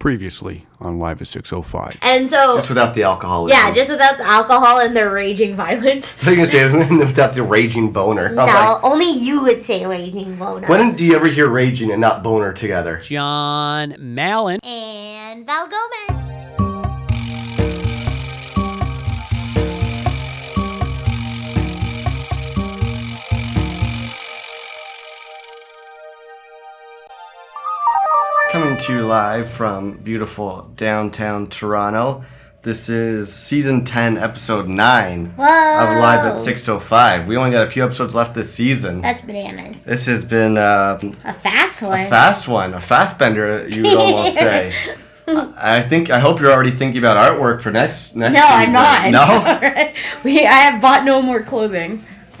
Previously on Live at 605. And so, Just without the alcohol. yeah, just without the alcohol and the raging violence. I was gonna say without the raging boner. No, like, only you would say raging boner. when do you ever hear raging and not boner together? John Mallon. and Val Gomez. You live from beautiful downtown Toronto. This is season 10, episode 9 of Live at 605. We only got a few episodes left this season. That's bananas. This has been uh, A fast one. a fast one, a fast bender, you would almost say. I think I hope you're already thinking about artwork for next next no, I'm not. No? we, I have bought no more clothing.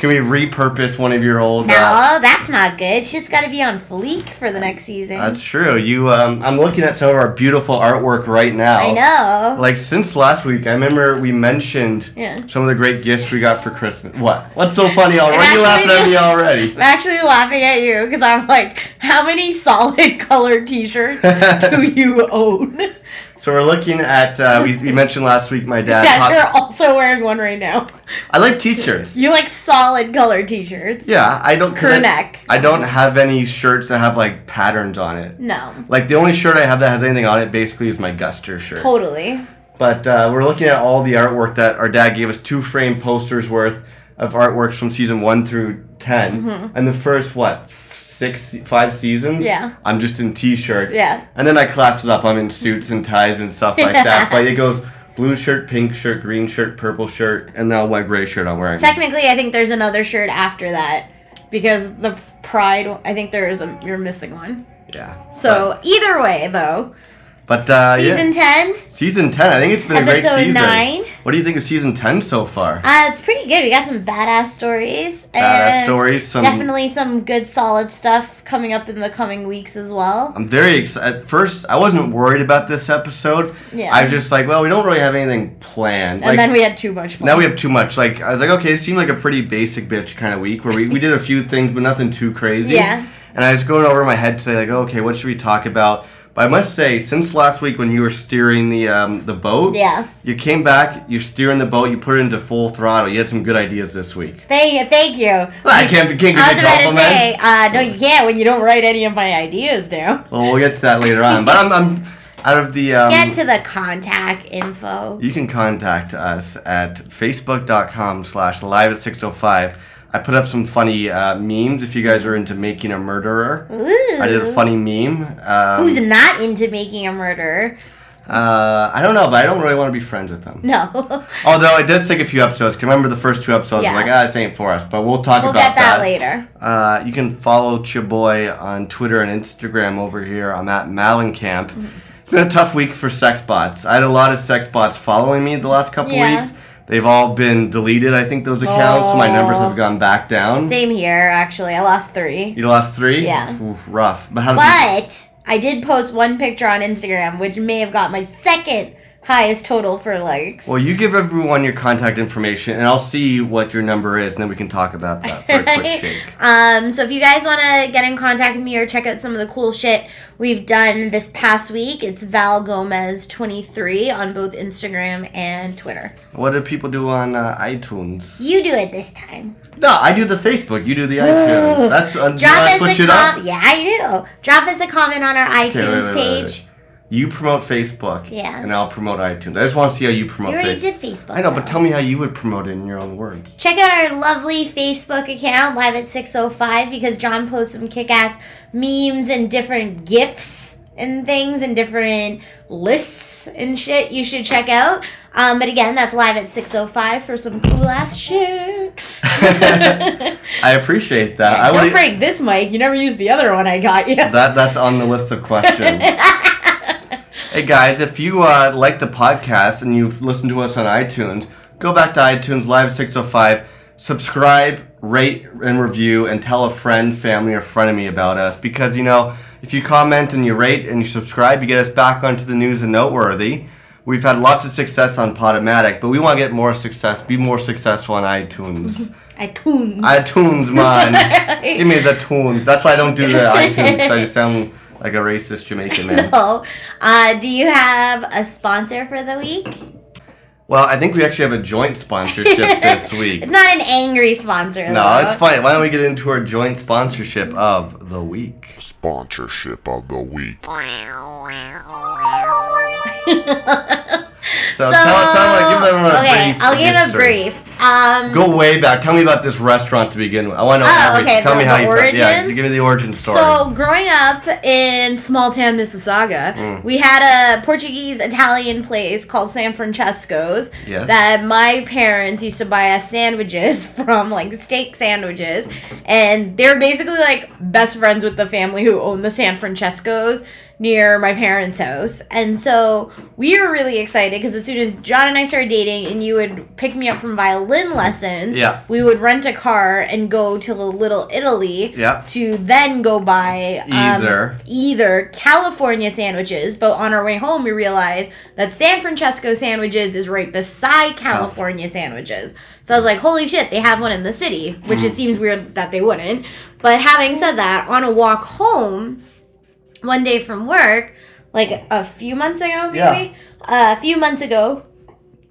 Can we repurpose one of your old No, uh, that's not good. Shit's got to be on fleek for the next season. That's true. You, um, I'm looking at some of our beautiful artwork right now. I know. Like since last week, I remember we mentioned Yeah. some of the great gifts we got for Christmas. What? What's so funny already? actually you laughing at me already? I'm actually laughing at you because I'm like, how many solid colored t-shirts do you own? So we're looking at. Uh, we, we mentioned last week my dad. taught- are also wearing one right now. I like t-shirts. You like solid color t-shirts. Yeah, I don't. Crew I- neck. I don't have any shirts that have like patterns on it. No, Like the only shirt I have that has anything on it basically is my Guster shirt. totally. But uh, we're looking at all the artwork that our dad gave us two frame posters worth of artworks from season one through 10 And the first, what, six, five seasons? Yeah. I'm just in t shirts. Yeah. And then I class it up. I'm in suits and ties and stuff like that. But it goes blue shirt, pink shirt, green shirt, purple shirt, and now my gray shirt I'm wearing. Technically, I think there's another shirt after that because the pride. I think there is a. You're missing one. yeah. So either way, though, But, uh, yeah. season ten. Season 10. I think it's been a great Episode season. nine. What do you think of season 10 so far? Uh, it's pretty good. We got some badass stories. Badass stories, some- Definitely some good, solid stuff coming up in the coming weeks as well. I'm very excited. At first, I wasn't worried about this episode. Yeah. I was just like, well, we don't really have anything planned. And like, then we had too much fun. now we have too much. Like, I was like, okay, it seemed like a pretty basic bitch kind of week where we, we did a few things, but nothing too crazy. Yeah. And I was going over my head today, like, okay, what should we talk about? But I must say, since last week when you were steering the um, the boat, Yeah. you came back, you're steering the boat, you put it into full throttle. You had some good ideas this week. Thank you. Thank you. Well, I can't, can't I was about to say, uh, no, you can't when you don't write any of my ideas down. Well, we'll get to that later on. But I'm, I'm out of the. Um, Get to the contact info. You can contact us at facebook.com slash live at 605. I put up some funny uh, memes if you guys are into making a murderer. Ooh. I did a funny meme. Um, Who's not into making a murderer? uh, I don't know, but I don't really want to be friends with them. No. Although it does take a few episodes. 'cause remember the first two episodes, Yeah. Like, ah, this ain't for us. But we'll talk we'll about get that, later. Uh, you can follow Chiboy on Twitter and Instagram over here. I'm at Malencamp. Mm-hmm. It's been a tough week for sex bots. I had a lot of sex bots following me the last couple Yeah. weeks. They've all been deleted, I think, those accounts, so my numbers Oh. have gone back down. Same here, actually. I lost three. You lost three? Yeah. Oof, rough. But how did you- But I did post one picture on Instagram, which may have got my second highest total for likes. Well, you give everyone your contact information, and I'll see what your number is, and then we can talk about that for a quick shake. Um, so if you guys want to get in contact with me or check out some of the cool shit we've done this past week, it's Val Gomez twenty three on both Instagram and Twitter. What do people do on uh, iTunes? You do it this time. No, I do the Facebook. You do the iTunes. That's uh, you Drop us a com- Yeah, I do. Drop us a comment on our Okay, iTunes wait, wait, page. wait. You promote Facebook, Yeah. and I'll promote iTunes. I just want to see how you promote You already Facebook. did Facebook. I know, but though. tell me how you would promote it in your own words. Check out our lovely Facebook account, Live at 605, because John posts some kick ass memes and different GIFs and things and different lists and shit you should check out. Um, but again, that's Live at 605 for some cool ass shit. I appreciate that. I Don't break this mic. You never used the other one I got you. that that's on the list of questions. hey guys, if you uh, like the podcast and you've listened to us on iTunes, go back to iTunes Live 605, subscribe, rate and review, and tell a friend, family, or frenemy about us. Because you know, if you comment and you rate and you subscribe, you get us back onto the news and noteworthy. We've had lots of success on Podomatic, but we want to get more success, be more successful on iTunes. iTunes. iTunes, man. Give me the tunes. That's why I don't do the iTunes. I just sound like a racist Jamaican man. No. Uh, do you have a sponsor for the week? Well, I think we actually have a joint sponsorship this week. It's not an angry sponsor. No, though. it's fine. Why don't we get into our joint sponsorship of the week? Sponsorship of the week. So, tell, tell, give them a okay, brief I'll give a brief. Um, Go way back. Tell me about this restaurant to begin with. I want to know Oh, everything. okay, Tell the- me how you. Yeah, give me the origin story. So, growing up in small town Mississauga, Mm. we had a Portuguese Italian place called San Francesco's Yes. that my parents used to buy us sandwiches from, like steak sandwiches. And they're basically like best friends with the family who owned the San Francesco's near my parents' house. And so we were really excited because as soon as John and I started dating and you would pick me up from violin lessons, Yeah. we would rent a car and go to Little Italy Yeah. to then go buy um, Either. either California sandwiches, but on our way home we realized that San Francesco sandwiches is right beside California sandwiches. So I was like, holy shit, they have one in the city, which Mm. it seems weird that they wouldn't. But having said that, on a walk home one day from work, like a few months ago maybe, Yeah. uh, a few months ago,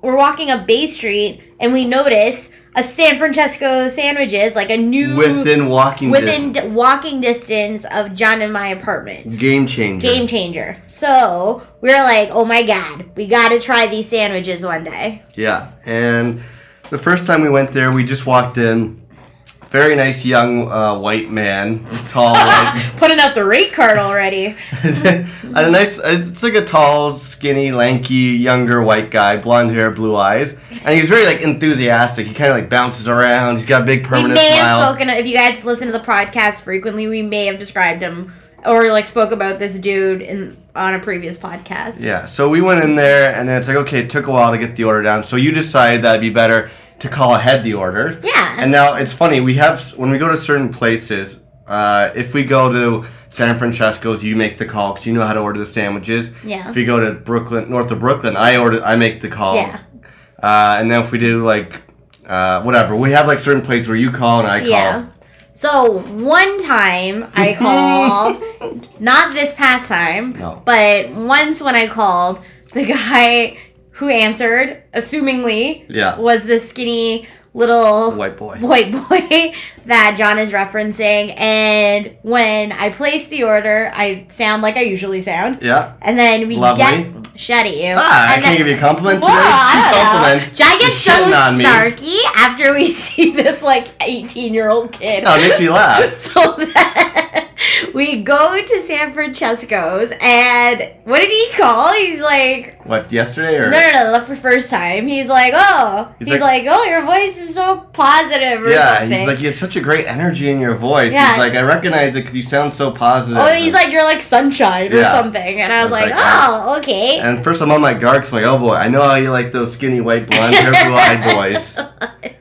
we're walking up Bay Street and we notice a San Francesco sandwiches, like a new within walking within distance. walking distance of John and my apartment. Game changer. Game changer. So we were like, oh my god, we gotta try these sandwiches one day. Yeah, and the first time we went there, we just walked in. Very nice young uh, white man, tall white. Putting out the rate card already. and a nice, it's like a tall, skinny, lanky, younger white guy, blonde hair, blue eyes, and he's very like enthusiastic. He kind of like bounces around. He's got a big We permanent may smile. have spoken, if you guys listen to the podcast frequently, we may have described him or like spoke about this dude in on a previous podcast. Yeah, so we went in there, and then it's like, okay, it took a while to get the order down. So you decided that it'd be better to call ahead the order. Yeah. And now it's funny, we have, when we go to certain places, uh, if we go to San Francesco's, you make the call because you know how to order the sandwiches. Yeah. If you go to Brooklyn, north of Brooklyn, I order, I make the call. Yeah. Uh, and then if we do like, uh, whatever, we have like certain places where you call and I call. Yeah. So one time I called, not this past time, No. but once when I called, the guy who answered, assumingly, Yeah. was the skinny little White boy. white boy that John is referencing. And when I place the order, I sound like I usually sound. Yeah. And then we Lovely. get shut at you. Ah, I and can't give you a compliment Whoa, today. I Two compliments. Jai You're so shitting on me. snarky after we see this like 18 year old kid. Oh, it makes me laugh. So then we go to San Francesco's and what did he call? He's like, What, yesterday or? no, no, no, the first time. He's like, oh, He's he's, like- like, oh, your voice is so positive or Yeah, something. he's like, you have such a great energy in your voice. Yeah. He's like, I recognize it because you sound so positive. oh, he's like, you're like sunshine or something. And I was, I was like, like, oh, okay. And first I'm on my guard 'cause I'm like, oh boy, I know how you like those skinny white blonde hair, blue eyed boys.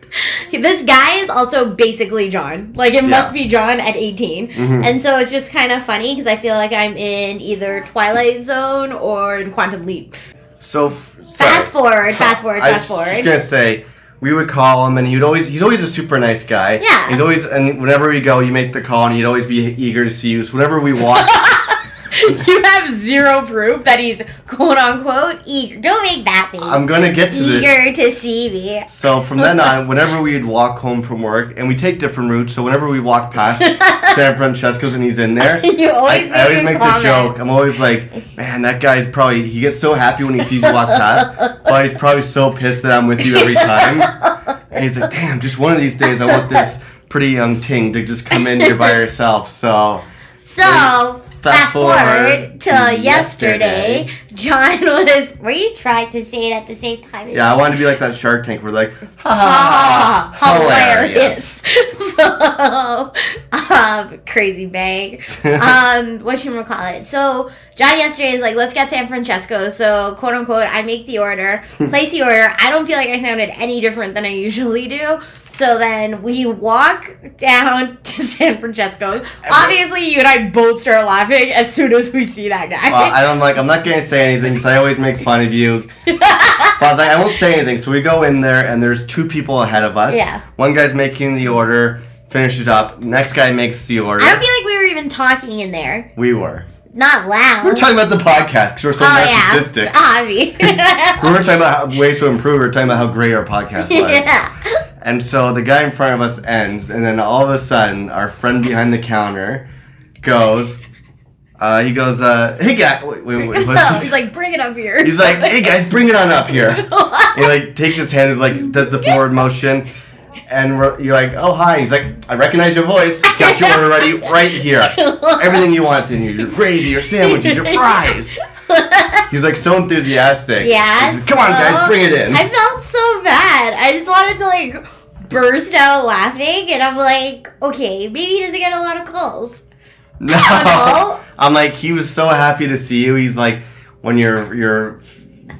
this guy is also basically John. Like it must be John at 18. Mm-hmm. And so it's just kind of funny because I feel like I'm in either Twilight Zone or in Quantum Leap. So f- sorry. Fast forward, fast forward, I fast was forward. gonna say we would call him, and he would always he's always a super nice guy. Yeah. He's always and whenever we go, you make the call, and he'd always be eager to see you. So whenever we walk, you have zero proof that he's quote unquote eager. Don't make that face. I'm gonna get to this. eager to see me. So from then on, whenever we'd walk home from work, and we take different routes, so whenever we walk past San Francesco's and he's in there, You I, always I always make make the joke. I'm always like, man, that guy's probably he gets so happy when he sees you walk past, but he's probably so pissed that I'm with you every time. And he's like, damn, just one of these days I want this pretty young ting to just come in here by herself. So So fast, forward to yesterday. John was. Were you trying to say it at the same time? as yeah, I wanted to be like that Shark Tank. We're like, ha ha ha, ha, hilarious. hilarious. so, um, crazy bag. um, what should we call it? So, John yesterday is like, let's get San Francesco. So, quote unquote, I make the order, place the order. I don't feel like I sounded any different than I usually do. So then we walk down to San Francesco. Obviously, you and I both start laughing as soon as we see that guy. Well, I don't like. I'm not gonna say anything because I always make fun of you. but like, I won't say anything. So we go in there, and there's two people ahead of us. Yeah. One guy's making the order, finishes up. Next guy makes the order. I don't feel like we were even talking in there. we were. Not loud. We're talking about the podcast because we're so oh narcissistic. yeah, Avi. we were talking about how, ways to improve. We are talking about how great our podcast was. yeah. And so the guy in front of us ends, and then all of a sudden, our friend behind the counter goes. Uh, he goes, uh, "Hey guy, wait, wait, wait." what's No, this? he's like, bring it up here. He's like, "Hey guys, bring it on up here." he like takes his hand, is like does the forward motion, and you're like, "Oh hi." He's like, "I recognize your voice. Got your order ready right here. Everything you want's in here. Your gravy, your sandwiches, your fries." He's like so enthusiastic. Yeah. Like, Come on, guys, bring it in. I felt so bad. I just wanted to like burst out laughing, and I'm like, okay, maybe he doesn't get a lot of calls. No. I'm like, he was so happy to see you. He's like, when your your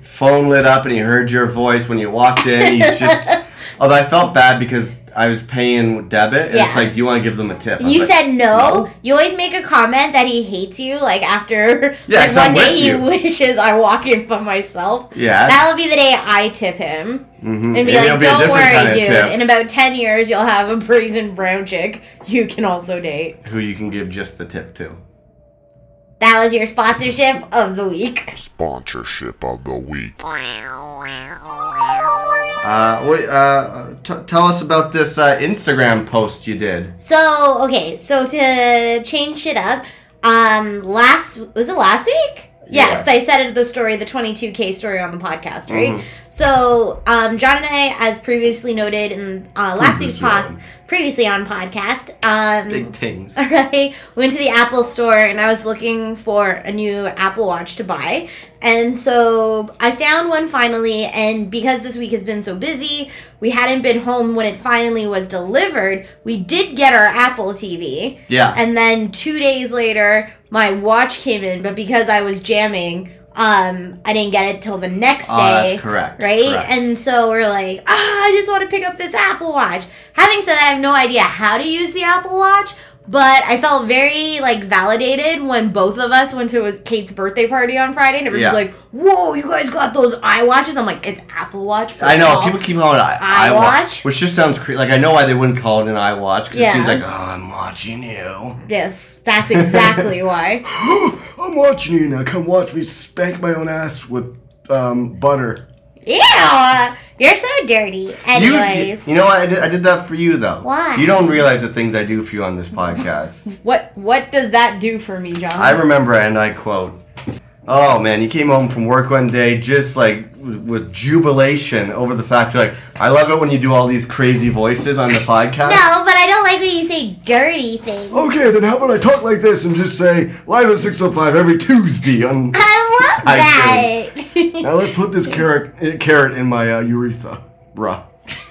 phone lit up and he heard your voice when you walked in. He's just. Although I felt bad because I was paying debit, and it's like, do you want to give them a tip? You like, said no. no. You always make a comment that he hates you, like after Yeah, like one I'm day he you. wishes I walk in by myself. Yeah. That'll be the day I tip him. Mhm. And be like, don't worry, kind of dude. tip In about 10 years, you'll have a brazen brown chick you can also date. who you can give just the tip to. That was your sponsorship of the week. Sponsorship of the week. Uh, wait, uh, t- tell us about this uh, Instagram post you did. So, okay, so to change shit up, um, last, was it last week? Yeah, Yeah. because I said it the story, the 22K story on the podcast, right? Mhm. So, um, John and I, as previously noted in uh, last week's pod, previously on podcast, um, Big things. Alright, went to the Apple store and I was looking for a new Apple Watch to buy. And so I found one finally, and because this week has been so busy, we hadn't been home when it finally was delivered. We did get our Apple TV. Yeah. And then two days later, my watch came in, but because I was jamming, um, I didn't get it till the next day. Oh, that's correct, Right? correct. And so we're like, ah, I just want to pick up this Apple Watch. Having said that, I have no idea how to use the Apple Watch, but I felt very like validated when both of us went to Kate's birthday party on Friday, and everyone's Yeah. like, "Whoa, you guys got those eye watches!" I'm like, "It's Apple Watch." I know all." people keep calling it I- iWatch? iWatch, which just sounds cre- like I know why they wouldn't call it an eye watch because Yeah. it seems like oh, I'm watching you. Yes, that's exactly why. I'm watching you now. Come watch me spank my own ass with um, butter. Ew, you're so dirty. You, Anyways, you know what? I did, I did that for you though. Why? You don't realize the things I do for you on this podcast. what what does that do for me, John? I remember, and I quote. Oh man, you came home from work one day just like with, with jubilation over the fact you're like, I love it when you do all these crazy voices on the podcast. no, but I don't like when you say dirty things. Okay, then how about I talk like this and just say live at 605 every Tuesday on. I love that. Now let's put this carrot carrot in my uh, urethra. Bruh.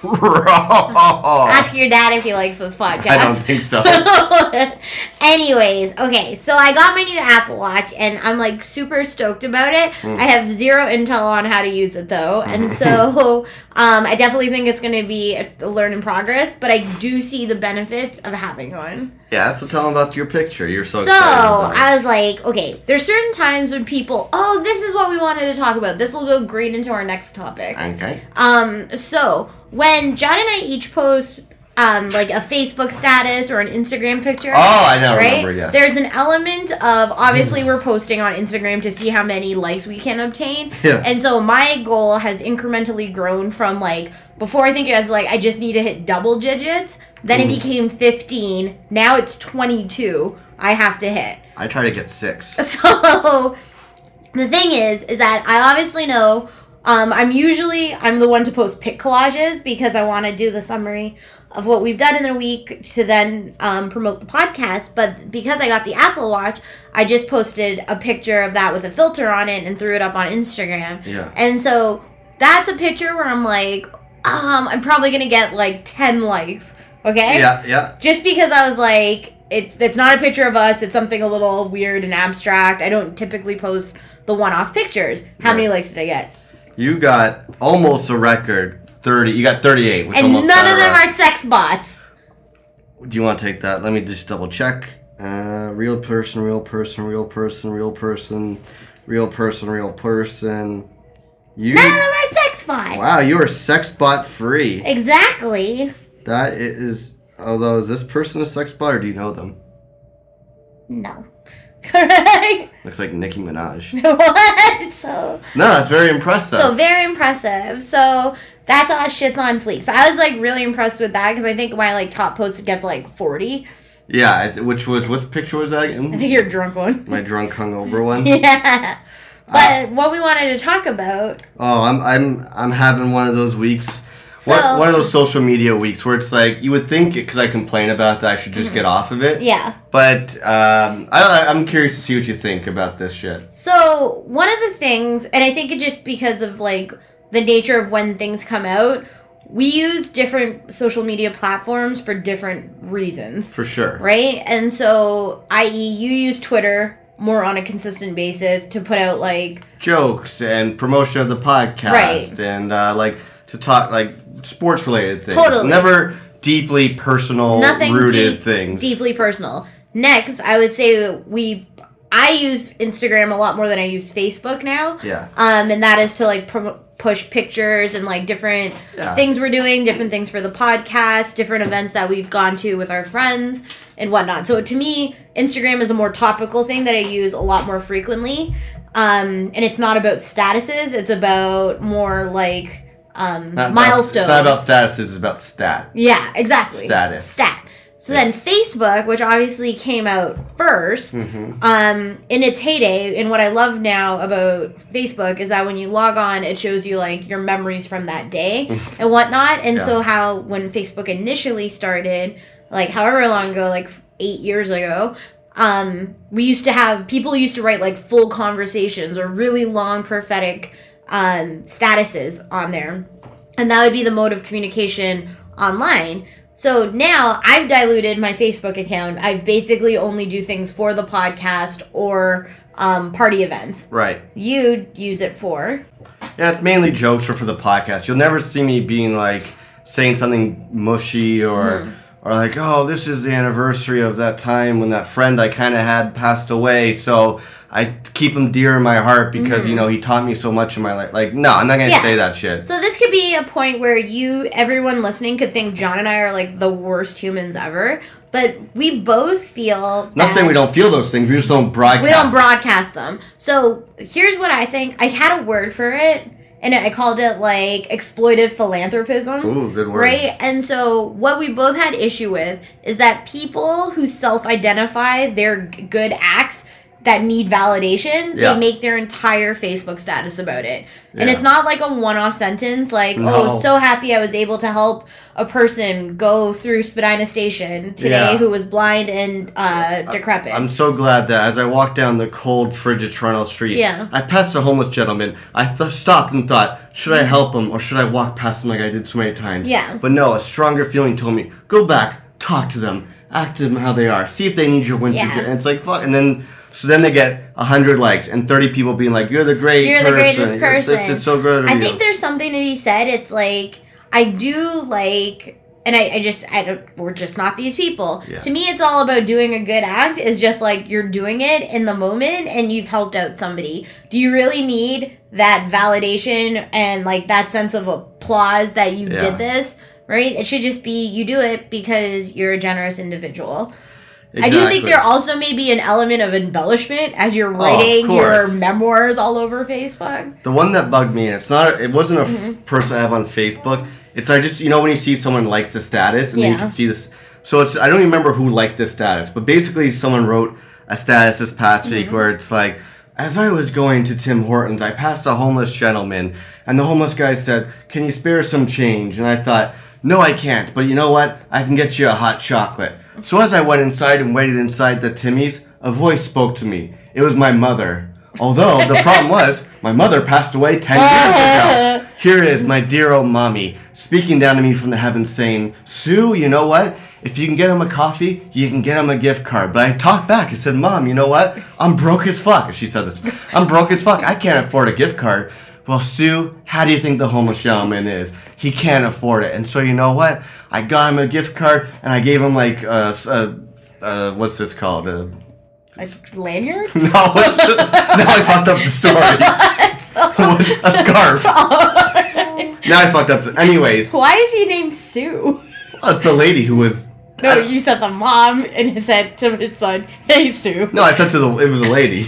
Ask your dad if he likes this podcast. I don't think so. Anyways, okay, so I got my new Apple Watch and I'm like super stoked about it. Hmm. I have zero intel on how to use it though, and so um, I definitely think it's going to be a, learn in progress. But I do see the benefits of having one. yeah, so tell them about your picture. You're so, So. I was like, okay, there's certain times when people, oh, this is what we wanted to talk about. This will go great into our next topic. Okay. Um, so when John and I each post um like a Facebook status or an Instagram picture. Oh, I now Right? remember. Yes. There's an element of obviously we're posting on Instagram to see how many likes we can obtain. Yeah. And so my goal has incrementally grown from like before I think it was like I just need to hit double digits. Then Mm. it became 15. Now it's 22. I have to hit. I try to get six. So the thing is, is that I obviously know um, I'm usually I'm the one to post pic collages because I want to do the summary of what we've done in a week to then um, promote the podcast. But because I got the Apple Watch, I just posted a picture of that with a filter on it and threw it up on Instagram. Yeah. And so that's a picture where I'm like, um, I'm probably gonna get like ten likes. Okay Yeah, yeah. just because I was like, it's it's not a picture of us. It's something a little weird and abstract. I don't typically post the one-off pictures. How many likes did I get? You got almost a record. Thirty. You got thirty-eight. Which And almost none of them are sex bots. Do you want to take that? Let me just double check. Uh, real person, real person, real person, real person, real person, real person. You. None of them are sex bots. Wow, you are sex bot free. Exactly. That is. Although, is this person a sex bot or do you know them? No. Correct. Looks like Nicki Minaj. what? So No, that's very impressive. so very impressive. So that's all shits on fleek. So I was like really impressed with that because I think my like top post gets like forty. yeah, it, which was what picture was that I think you're drunk one. My drunk hungover one. yeah. But ah. what we wanted to talk about Oh, I'm I'm I'm having one of those weeks. So- one, one of those social media weeks where it's like you would think because I complain about that I should just get off of it. Mm-hmm. Yeah. But um, I, I'm curious to see what you think about this shit. So one of the things, and I think it just because of like the nature of when things come out, we use different social media platforms for different reasons, For sure. right? And so, i.e., you use Twitter more on a consistent basis to put out like Jokes and promotion of the podcast Right. and uh, like to talk like sports related things. Totally. Never deeply personal, nothing rooted deep, things. deeply personal. Next, I would say we. I use Instagram a lot more than I use Facebook now. Yeah. Um, and that is to like push pictures and like different Yeah. things we're doing, different things for the podcast, different events that we've gone to with our friends and whatnot. So to me, Instagram is a more topical thing that I use a lot more frequently. Um, and it's not about statuses; it's about more like um, Not- milestones. It's not about statuses, it's about stat. Yeah, exactly. Status. Stat. So Yes. then Facebook, which obviously came out 1st Mm-hmm. um, in its heyday, and what I love now about Facebook is that when you log on, it shows you like your memories from that day and whatnot. And so how when Facebook initially started, like however long ago, like eight years ago, um, we used to have people used to write like full conversations or really long prophetic um, statuses on there and that would be the mode of communication online. So now I've diluted my Facebook account. I basically only do things for the podcast or um, party events. Right. You use it for Yeah, it's mainly jokes or for the podcast. You'll never see me being like saying something mushy or Hmm. Or like, oh, this is the anniversary of that time when that friend I kind of had passed away. So I keep him dear in my heart because you know he taught me so much in my life. Like, no, I'm not gonna Hmm. Yeah. say that shit. So this could be a point where you, everyone listening, could think John and I are like the worst humans ever. But we both feel. not saying we don't feel those things. We just don't broadcast. We don't broadcast them. So here's what I think. I had a word for it, and I called it like exploitive philanthropism. Ooh, good words. Right? And so what we both had issue with is that people who self-identify their good acts that need validation, Yeah. they make their entire Facebook status about it. And it's not like a one-off sentence like, No. "Oh, so happy I was able to help a person go through Spadina Station today Yeah. who was blind and uh, decrepit." I'm so glad that as I walked down the cold, frigid Toronto street, Yeah. I passed a homeless gentleman. I th- stopped and thought, should I help him or should I walk past him like I did so many times? Yeah. But no, a stronger feeling told me, go back, talk to them, act to them how they are, see if they need your winter. Yeah. j-" And it's like fuck. And then so then they get hundred likes and thirty people being like, "You're the great. You're the person. greatest person. This is so good I you." think there's something to be said. It's like I do like, and I, I just I don't. We're just not these people. Yeah. To me, it's all about doing a good act. Is just like you're doing it in the moment, and you've helped out somebody. Do you really need that validation and like that sense of applause that you Yeah. did this? Right? It should just be you do it because you're a generous individual. I do think there also may be an element of embellishment as you're of writing your memoirs all over Facebook. The one that bugged me, and it's not, it wasn't a Mm-hmm. person I have on Facebook. It's I just, you know, when you see someone likes the status, and then you can see this. So it's, I don't even remember who liked this status, but basically someone wrote a status this past Mm-hmm. week where it's like, as I was going to Tim Hortons, I passed a homeless gentleman, and the homeless guy said, "Can you spare some change?" And I thought, "No, I can't. But you know what? I can get you a hot chocolate." So as I went inside and waited inside the Timmy's, a voice spoke to me. It was my mother. Although the problem was, my mother passed away 10 years ago. Here is my dear old mommy speaking down to me from the heavens saying, Sue, you know what? If you can get him a coffee, you can get him a gift card. But I talked back and said, Mom, you know what? I'm broke as fuck. She said this. I'm broke as fuck. I can't afford a gift card. Well, Sue, how do you think the homeless gentleman is? He can't afford it. And so, you know what? I got him a gift card and I gave him like, a, uh, uh, what's this called? A, A lanyard? no, now I fucked up the story. a scarf. Now I fucked up. The, anyways, Why is he named Sue? well, it's the lady who was. No, you said the mom and he said to his son, "Hey Sue." No, I said to the. It was a lady.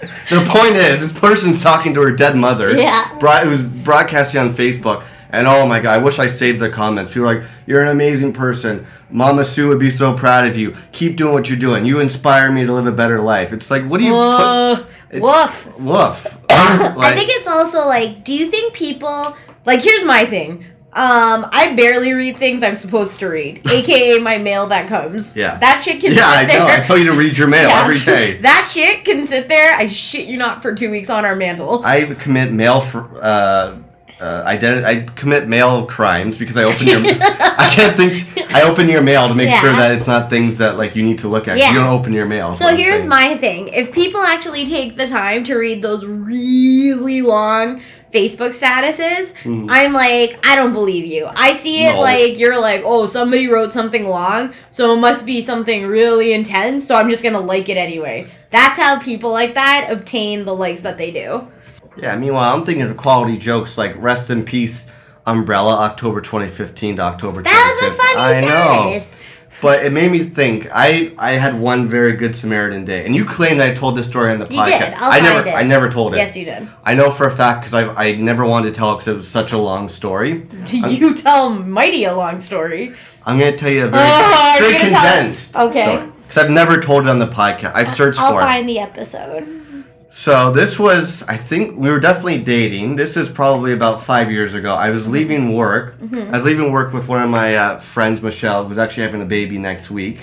the point is, this person's talking to her dead mother. Yeah. It was broadcasting on Facebook. And oh my god, I wish I saved the comments. People like, You're an amazing person. Mama Sue would be so proud of you. Keep doing what you're doing. You inspire me to live a better life. It's like, what do you Uh, put? it's- woof. Woof. I think it's also like, do you think people like? Here's my thing. Um, I barely read things I'm supposed to read, aka my mail that comes. Yeah. that shit can yeah, sit I there. know. I tell you to read your mail Yeah. every day. that shit can sit there. I shit you not for two weeks on our mantle. I commit mail for uh, uh, identity. I commit mail crimes because I open your. I can't think. I open your mail to make sure that it's not things that like you need to look at. Yeah. You don't open your mail. So here's my thing. If people actually take the time to read those really long Facebook statuses, mm-hmm. I'm like, I don't believe you. I see it No. like you're like, oh, somebody wrote something long, so it must be something really intense, so I'm just gonna like it anyway. That's how people like that obtain the likes that they do. Yeah. Meanwhile, I'm thinking of quality jokes like "Rest in Peace." Umbrella, October 2015 to October 2015. That was a funny I know. But it made me think. I I had one very good Samaritan day, and you claimed I told this story on the You podcast. did. I'll I never it. I never told it. Yes, you did. I know for a fact because I I never wanted to tell it because it was such a long story. you tell mighty a long story. I'm gonna tell you a very, Oh, very gonna tell- condensed Okay. Because I've never told it on the podcast. I've searched I'll for it. find the episode. So this was, I think we were definitely dating. This is probably about five years ago. I was leaving work. Mm-hmm. I was leaving work with one of my uh, friends, Michelle, who's actually having a baby next week,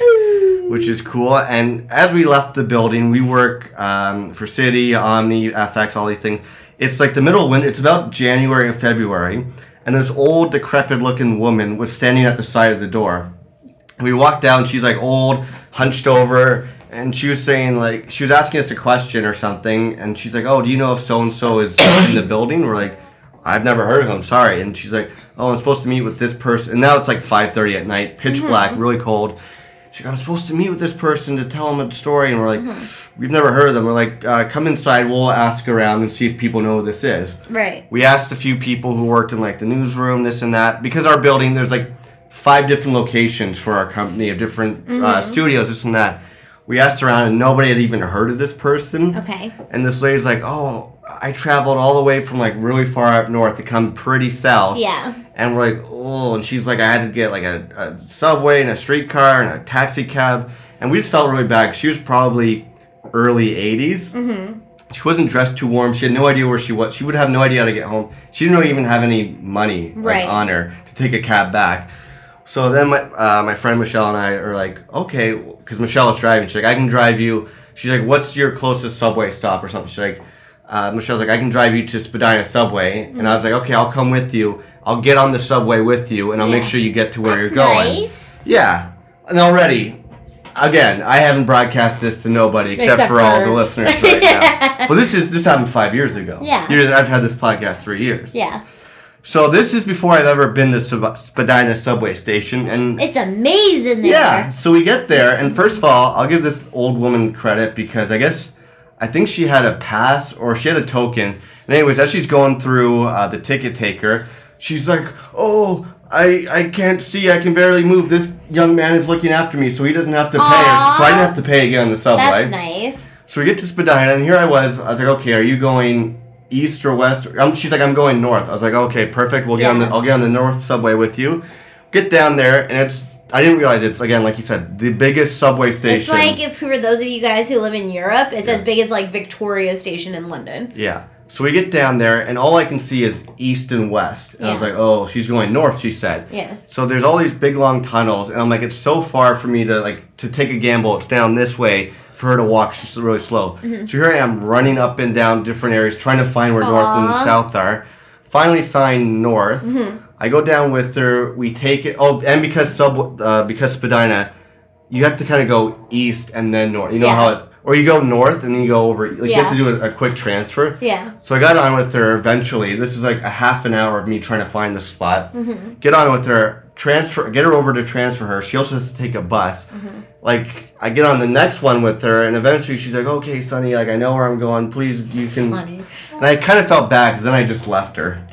which is cool. And as we left the building, we work um, for City, Omni, FX, all these things. It's like the middle of winter. It's about January or February, and this old, decrepit-looking woman was standing at the side of the door. We walked down. She's like old, hunched over, and she was saying like she was asking us a question or something, and she's like, "Oh, do you know if so and so is in the building?" We're like, "I've never heard of him. Sorry." And she's like, "Oh, I'm supposed to meet with this person." And now it's like 5:30 at night, pitch black, really cold. She's like, "I'm supposed to meet with this person to tell them a story," and we're like, "We've never heard of them." We're like, uh, "Come inside. We'll ask around and see if people know who this is." Right. We asked a few people who worked in like the newsroom, this and that, because our building there's like five different locations for our company of different uh, studios, this and that. We asked around and nobody had even heard of this person. Okay. And this lady's like, "Oh, I traveled all the way from like really far up north to come pretty south." Yeah. And we're like, "Oh," and she's like, "I had to get like a, a subway and a streetcar and a taxi cab," and we just felt really bad. She was probably early 80s. Mm-hmm. She wasn't dressed too warm. She had no idea where she was. She would have no idea how to get home. She didn't even have any money like, Right. on her to take a cab back. So then my, uh, my friend Michelle and I are like, okay, because Michelle is driving. She's like, I can drive you. She's like, what's your closest subway stop or something? She's like, uh, Michelle's like, I can drive you to Spadina Subway. And I was like, okay, I'll come with you. I'll get on the subway with you, and I'll make sure you get to where That's you're going. nice. Yeah. And already, again, I haven't broadcast this to nobody except, Except for, all the listeners right now. Well, this is this happened five years ago. Yeah. I've had this podcast three years. Yeah. So this is before I've ever been to Sub- Spadina subway station, and It's amazing there. yeah. So we get there, and first of all, I'll give this old woman credit because I guess I think she had a pass or she had a token. And anyways, as she's going through uh, the ticket taker, she's like, "Oh, I I can't see. I can barely move. This young man is looking after me, so he doesn't have to pay." Aw. So I didn't have to pay again on the subway. That's nice. So we get to Spadina, and here I was. I was like, "Okay, are you going?" East or west? Um, she's like, I'm going north. I was like, okay, perfect. We'll get on the. I'll get on the north subway with you. Get down there, and it's. I didn't realize it's again, like you said, the biggest subway station. It's like if for those of you guys who live in Europe, it's as big as like Victoria Station in London. Yeah. So we get down there, and all I can see is east and west. And I was like, oh, she's going north, she said. Yeah. So there's all these big long tunnels, and I'm like, it's so far for me to like to take a gamble. It's down this way for her to walk. She's really slow. Mm-hmm. So here I am running up and down different areas, trying to find where north and south are. Finally find north. Mm-hmm. I go down with her. We take it. Oh, and because sub uh, because Spadina, you have to kind of go east and then north. You know Yeah. how it. Or you go north and then you go over. Like you have to do a, a quick transfer. Yeah. So I got on with her eventually. This is like a half an hour of me trying to find the spot. Mm-hmm. Get on with her, transfer, get her over to transfer her. She also has to take a bus. Mm-hmm. Like I get on the next one with her, and eventually she's like, "Okay, Sonny, like I know where I'm going. Please, you can." And I kind of felt bad because then I just left her.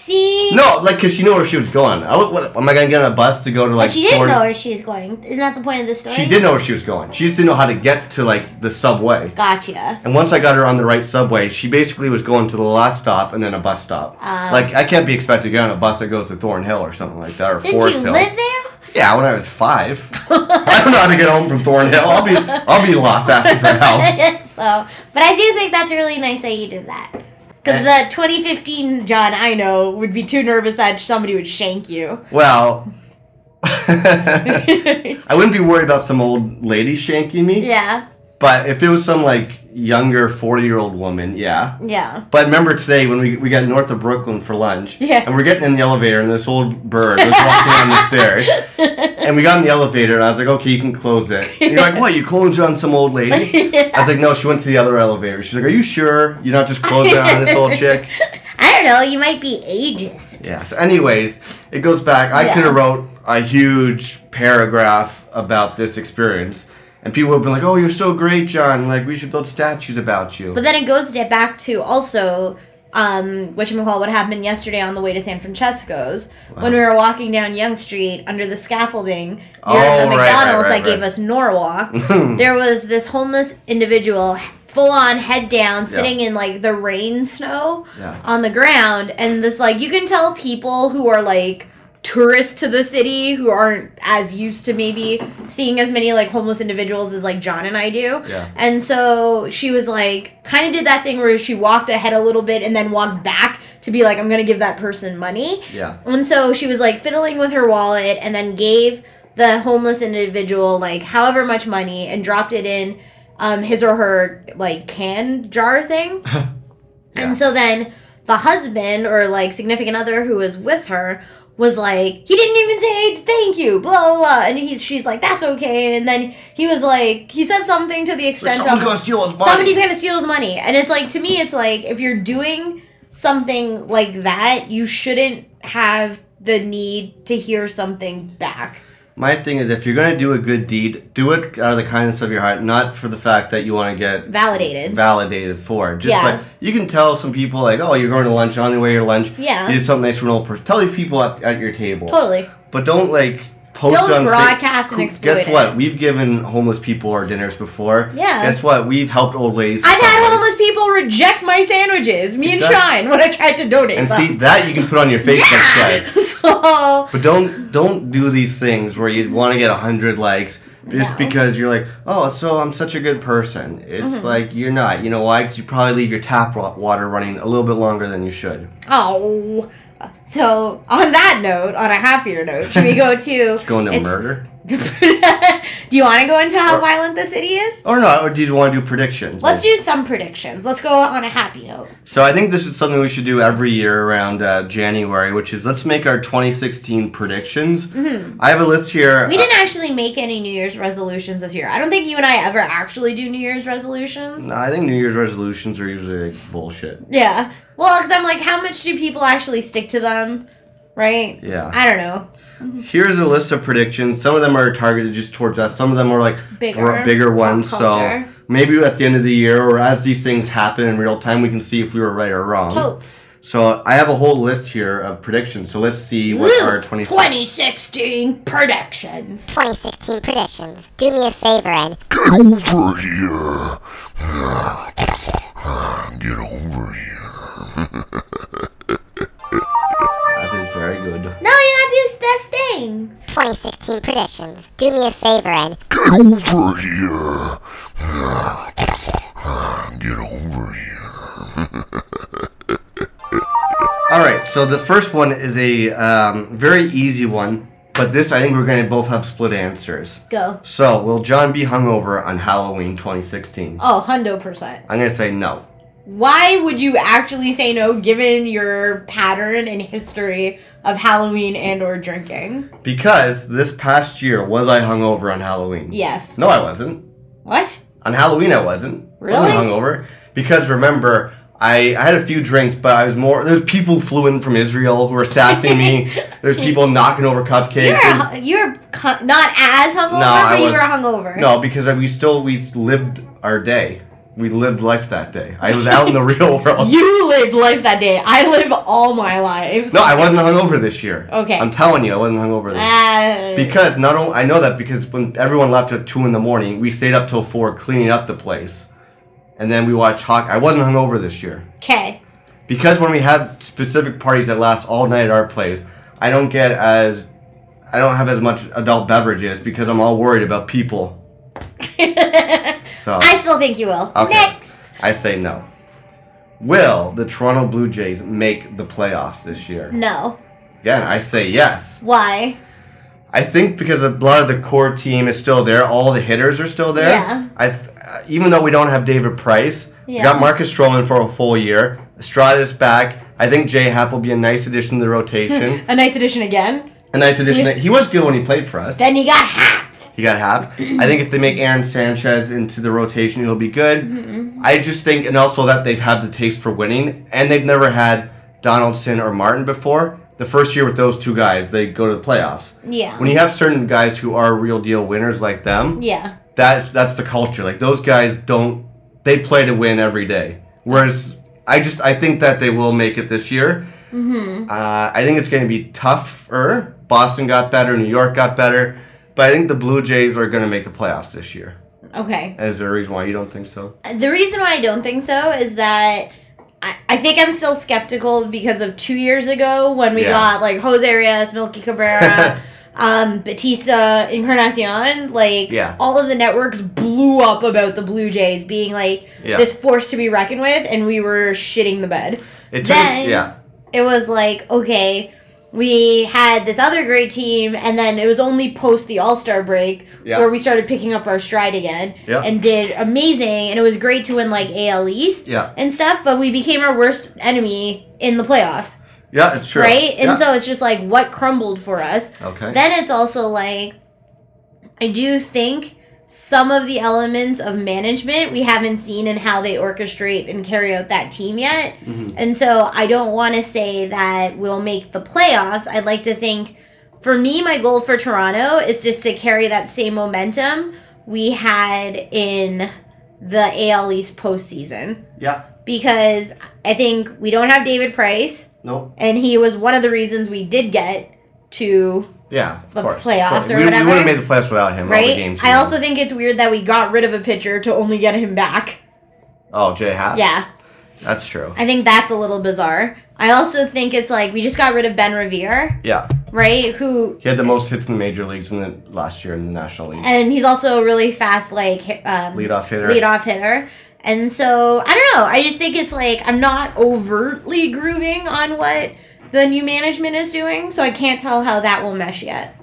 See? No, like, because she knew where she was going. I was, what, am I going to get on a bus to go to, like, But she didn't know where she was going. Isn't that the point of the story? She did know where she was going. She just didn't know how to get to, like, the subway. Gotcha. And once I got her on the right subway, she basically was going to the last stop and then a bus stop. Um, like, I can't be expected to get on a bus that goes to Thornhill or something like that, or Forest you live there? Yeah, when I was five. I don't know how to get home from Thornhill. I'll be, I'll be lost asking for help. so, but I do think that's really nice that you did that. Because the 2015 John I know would be too nervous that somebody would shank you. Well, I wouldn't be worried about some old lady shanking me. Yeah, But if it was some like younger forty year old woman, yeah. yeah. But remember today when we, we got north of Brooklyn for lunch. Yeah. And we're getting in the elevator and this old bird was walking down the stairs. And we got in the elevator and I was like, okay, you can close it. And you're like, what? You closed it on some old lady? I was like, no, she went to the other elevator. She's like, are you sure you're not just closing it on this old chick? I don't know. You might be ageist. Yeah. So, anyways, it goes back. I Yeah. could have wrote a huge paragraph about this experience, and people would have been like, "Oh, you're so great, John! Like, we should build statues about you." But then it goes back to also, um, what what happened yesterday on the way to San Francesco's when we were walking down Yonge Street under the scaffolding near Oh, the right, right, McDonald's right, that gave us Norwalk. there was this homeless individual, full on head down, sitting in like the rain snow Yeah. on the ground, and this like you can tell people who are like tourists to the city who aren't as used to maybe seeing as many like homeless individuals as like John and I do. Yeah. And so she was like kind of did that thing where she walked ahead a little bit and then walked back to be like I'm going to give that person money. Yeah. And so she was like fiddling with her wallet and then gave the homeless individual like however much money and dropped it in um, his or her like can jar thing. And so then the husband or like significant other who was with her was like, he didn't even say thank you, blah blah blah. And he's she's like, that's okay. And then he was like, he said something to the extent of gonna steal his money. somebody's gonna steal his money. And it's like to me, it's like if you're doing something like that, you shouldn't have the need to hear something back. My thing is, if you're gonna do a good deed, do it out of the kindness of your heart, not for the fact that you want to get Validated. validated for it. Just Yeah. like you can tell some people, like, oh, you're going to lunch on the way to your lunch. Yeah. You did something nice for an old person. Tell these people at, at your table. Totally. But don't like post Don't it on Fa- broadcast and exploit Guess it. what? We've given homeless people our dinners before. Yeah. Guess what? We've helped old ladies. I've had homeless people reject my sandwiches, me and Exactly. Shine, when I tried to donate. And them. see that you can put on your Facebook Yes! site. so But don't don't do these things where you want to get hundred likes just No. because you're like, oh, so I'm such a good person. It's Mm-hmm. like you're not. You know why? Because you probably leave your tap water running a little bit longer than you should. Oh. So, on that note, on a happier note, should we go to. Going to murder. do you want to go into how Or- violent the city is? Or not? Or do you want to do predictions? Let's do some predictions. Let's go on a happy note. So I think this is something we should do every year around uh, January, which is let's make our 2016 predictions. I have a list here. Mm-hmm. We didn't actually make any New Year's resolutions this year. I don't think you and I ever actually do New Year's resolutions. No, I think New Year's resolutions are usually like, bullshit. Yeah. Well, because I'm like, how much do people actually stick to them? Right? Yeah. I don't know. Here's a list of predictions. Some of them are targeted just towards us. Some of them are like Bigger. br- bigger Pop ones. So culture. maybe at the end of the year or as these things happen in real time, we can see if we were right or wrong. Totes. So I have a whole list here of predictions. So let's see what Woo! our 20 2016 predictions. 2016 predictions. Do me a favor and Get over here. Get over here. That is very good. No, you have to use this thing. 2016 predictions. Do me a favor and Get over here. Get over here. All right, so the first one is a um, very easy one, but this I think we're going to both have split answers. Go. So, will John be hungover on Halloween 2016? Oh, hundo percent. I'm going to say no. Why would you actually say no given your pattern and history of Halloween and or drinking? Because this past year, was I hungover on Halloween? Yes. No, I wasn't. What? On Halloween, I wasn't. I Really? wasn't hungover. Because remember, I, I had a few drinks, but I was more. There's people who flew in from Israel who were sassing me. There's people knocking over cupcakes. You're you're cu- not as hungover, No, I you was- were hungover. No, because we still we lived our day. We lived life that day. I was out in the real world. You lived life that day. I live all my lives. no, I wasn't hungover this year. Okay. I'm telling you, I wasn't hungover this year. Uh, Because not only I know that because when everyone left at two in the morning, we stayed up till four cleaning up the place, and then we watched hockey. I wasn't hungover this year okay. because when we have specific parties that last all night at our place, I don't get as I don't have as much adult beverages because I'm all worried about people. so I still think you will. Okay. Next. I say no. Will the Toronto Blue Jays make the playoffs this year? No. Again, I say yes. Why? I think because a lot of the core team is still there, all the hitters are still there. Yeah. I th- uh, even though we don't have David Price, we got Marcus Stroman for a full year. Estrada's back. I think Jay Happ will be a nice addition to the rotation. A nice addition again. a nice addition. He was good when he played for us. Then he got hacked. He got happed. I think if they make Aaron Sanchez into the rotation, he'll be good. Mm-hmm. I just think, and also that they've had the taste for winning, and they've never had Donaldson or Martin before. The first year with those two guys, they go to the playoffs. Yeah. When you have certain guys who are real deal winners like them, Yeah. that that's the culture. Like those guys don't, they play to win every day. Whereas I just I think that they will make it this year. Mm-hmm. Uh, I think it's going to be tougher. Boston got better. New York got better. But I think the Blue Jays are going to make the playoffs this year. Okay. Is there a reason why you don't think so? The reason why I don't think so is that I, I think I'm still skeptical because of two years ago when we Yeah. got like Jose Reyes, Melky Cabrera, um, Bautista, Encarnacion. Like Yeah. all of the networks blew up about the Blue Jays being like Yeah. this force to be reckoned with, and we were shitting the bed. It Then- yeah. It was like okay. We had this other great team, and then it was only post the All Star break Yeah. where we started picking up our stride again Yeah. and did amazing. And it was great to win like AL East Yeah. and stuff, but we became our worst enemy in the playoffs, Yeah, it's true. right? And so it's just like what crumbled for us. Okay. Then it's also like, I do think some of the elements of management we haven't seen in how they orchestrate and carry out that team yet. Mm-hmm. And so I don't want to say that we'll make the playoffs. I'd like to think, for me, my goal for Toronto is just to carry that same momentum we had in the AL East postseason. yeah. Because I think we don't have David Price, Nope. and he was one of the reasons we did get to Yeah. Of The course, playoffs or we, whatever. We would have made the playoffs without him. All the right? I also think it's weird that we got rid of a pitcher to only get him back. Oh, Jay Happ. Yeah, That's true. I think that's a little bizarre. I also think it's like we just got rid of Ben Revere, Yeah. right? Who He had the most hits in the major leagues in the last year in the National League. and he's also a really fast like um, Leadoff hitter. leadoff hitter. And so I don't know. I just think it's like I'm not overtly grooving on what the new management is doing, so I can't tell how that will mesh yet.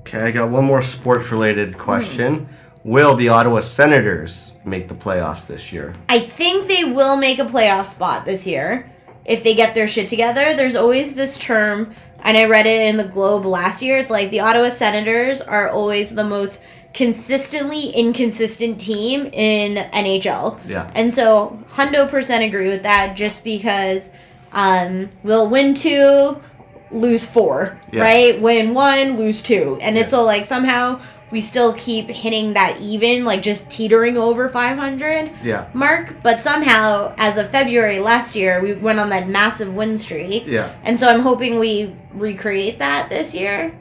Okay, I got one more sports related question. Will the Ottawa Senators make the playoffs this year? I think they will make a playoff spot this year if they get their shit together. There's always this term, and I read it in the Globe last year. It's like the Ottawa Senators are always the most consistently inconsistent team in NHL. Yeah. And so, hundo percent agree with that just because um, we'll win two, lose four, Yeah. right? Win one, lose two. And it's all like somehow we still keep hitting that even, like just teetering over 500 Yeah. mark. But somehow, as of February last year, we went on that massive win streak. Yeah. And so I'm hoping we recreate that this year.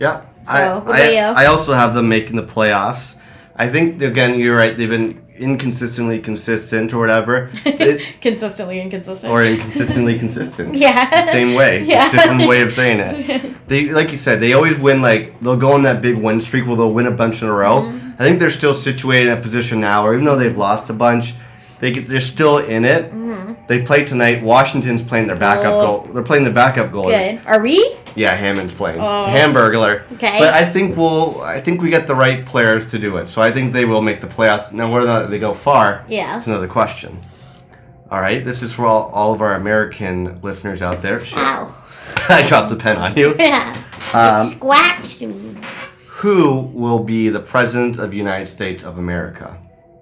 Yeah. So, I, what about I, you? I also have them making the playoffs. I think again you're right. They've been inconsistently consistent or whatever, It- Consistently inconsistent. or inconsistently consistent. Yeah. Same way. Yeah. Just different way of saying it. They like you said, they always win like they'll go on that big win streak where they'll win a bunch in a row. Mm-hmm. I think they're still situated in a position now where even though they've lost a bunch, they get, they're still in it. They play tonight. Washington's playing their backup Mm-hmm. Oh. goal. They're playing the backup goal. Good. Are we? Yeah, Hammond's playing. Oh. Hamburglar. Okay. But I think we'll. I think we get the right players to do it. So I think they will make the playoffs. Now whether or not they go far, Yeah. it's another question. All right, this is for all, all of our American listeners out there. Shit, Ow. I dropped a pen on you. Yeah. Um, it scratched me. who will be the president of the United States of America?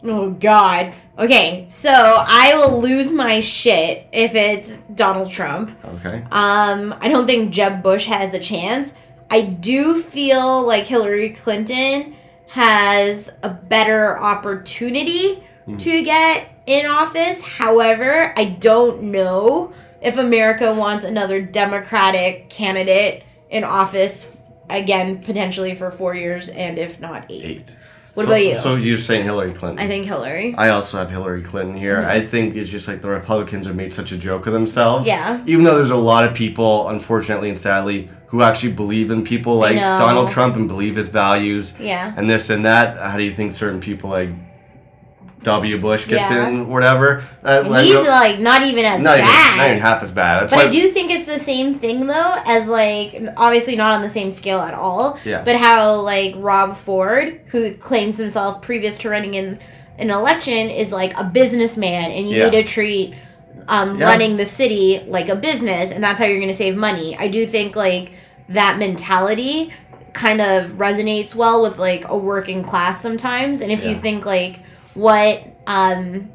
Oh God. Okay, so I will lose my shit if it's Donald Trump. Okay. Um, I don't think Jeb Bush has a chance. I do feel like Hillary Clinton has a better opportunity to get in office. However, I don't know if America wants another Democratic candidate in office again, potentially for four years, and if not eight. Eight. What So- about you? So you're saying Hillary Clinton? I think Hillary. I also have Hillary Clinton here. Mm-hmm. I think it's just like the Republicans have made such a joke of themselves. Yeah. Even though there's a lot of people, unfortunately and sadly, who actually believe in people like. Donald Trump and believe his values. Yeah. And this and that. How do you think certain people like W. Bush gets Yeah. in, whatever? Uh, he's like not even as not, even, bad. not even half as bad. That's But I do think it's the same thing though, as like obviously not on the same scale at all. Yeah. But how like Rob Ford, who claims himself previous to running in an election, is like a businessman, and you Yeah. need to treat um, Yeah. running the city like a business, and that's how you're going to save money. I do think like that mentality kind of resonates well with like a working class sometimes, and if you think like what um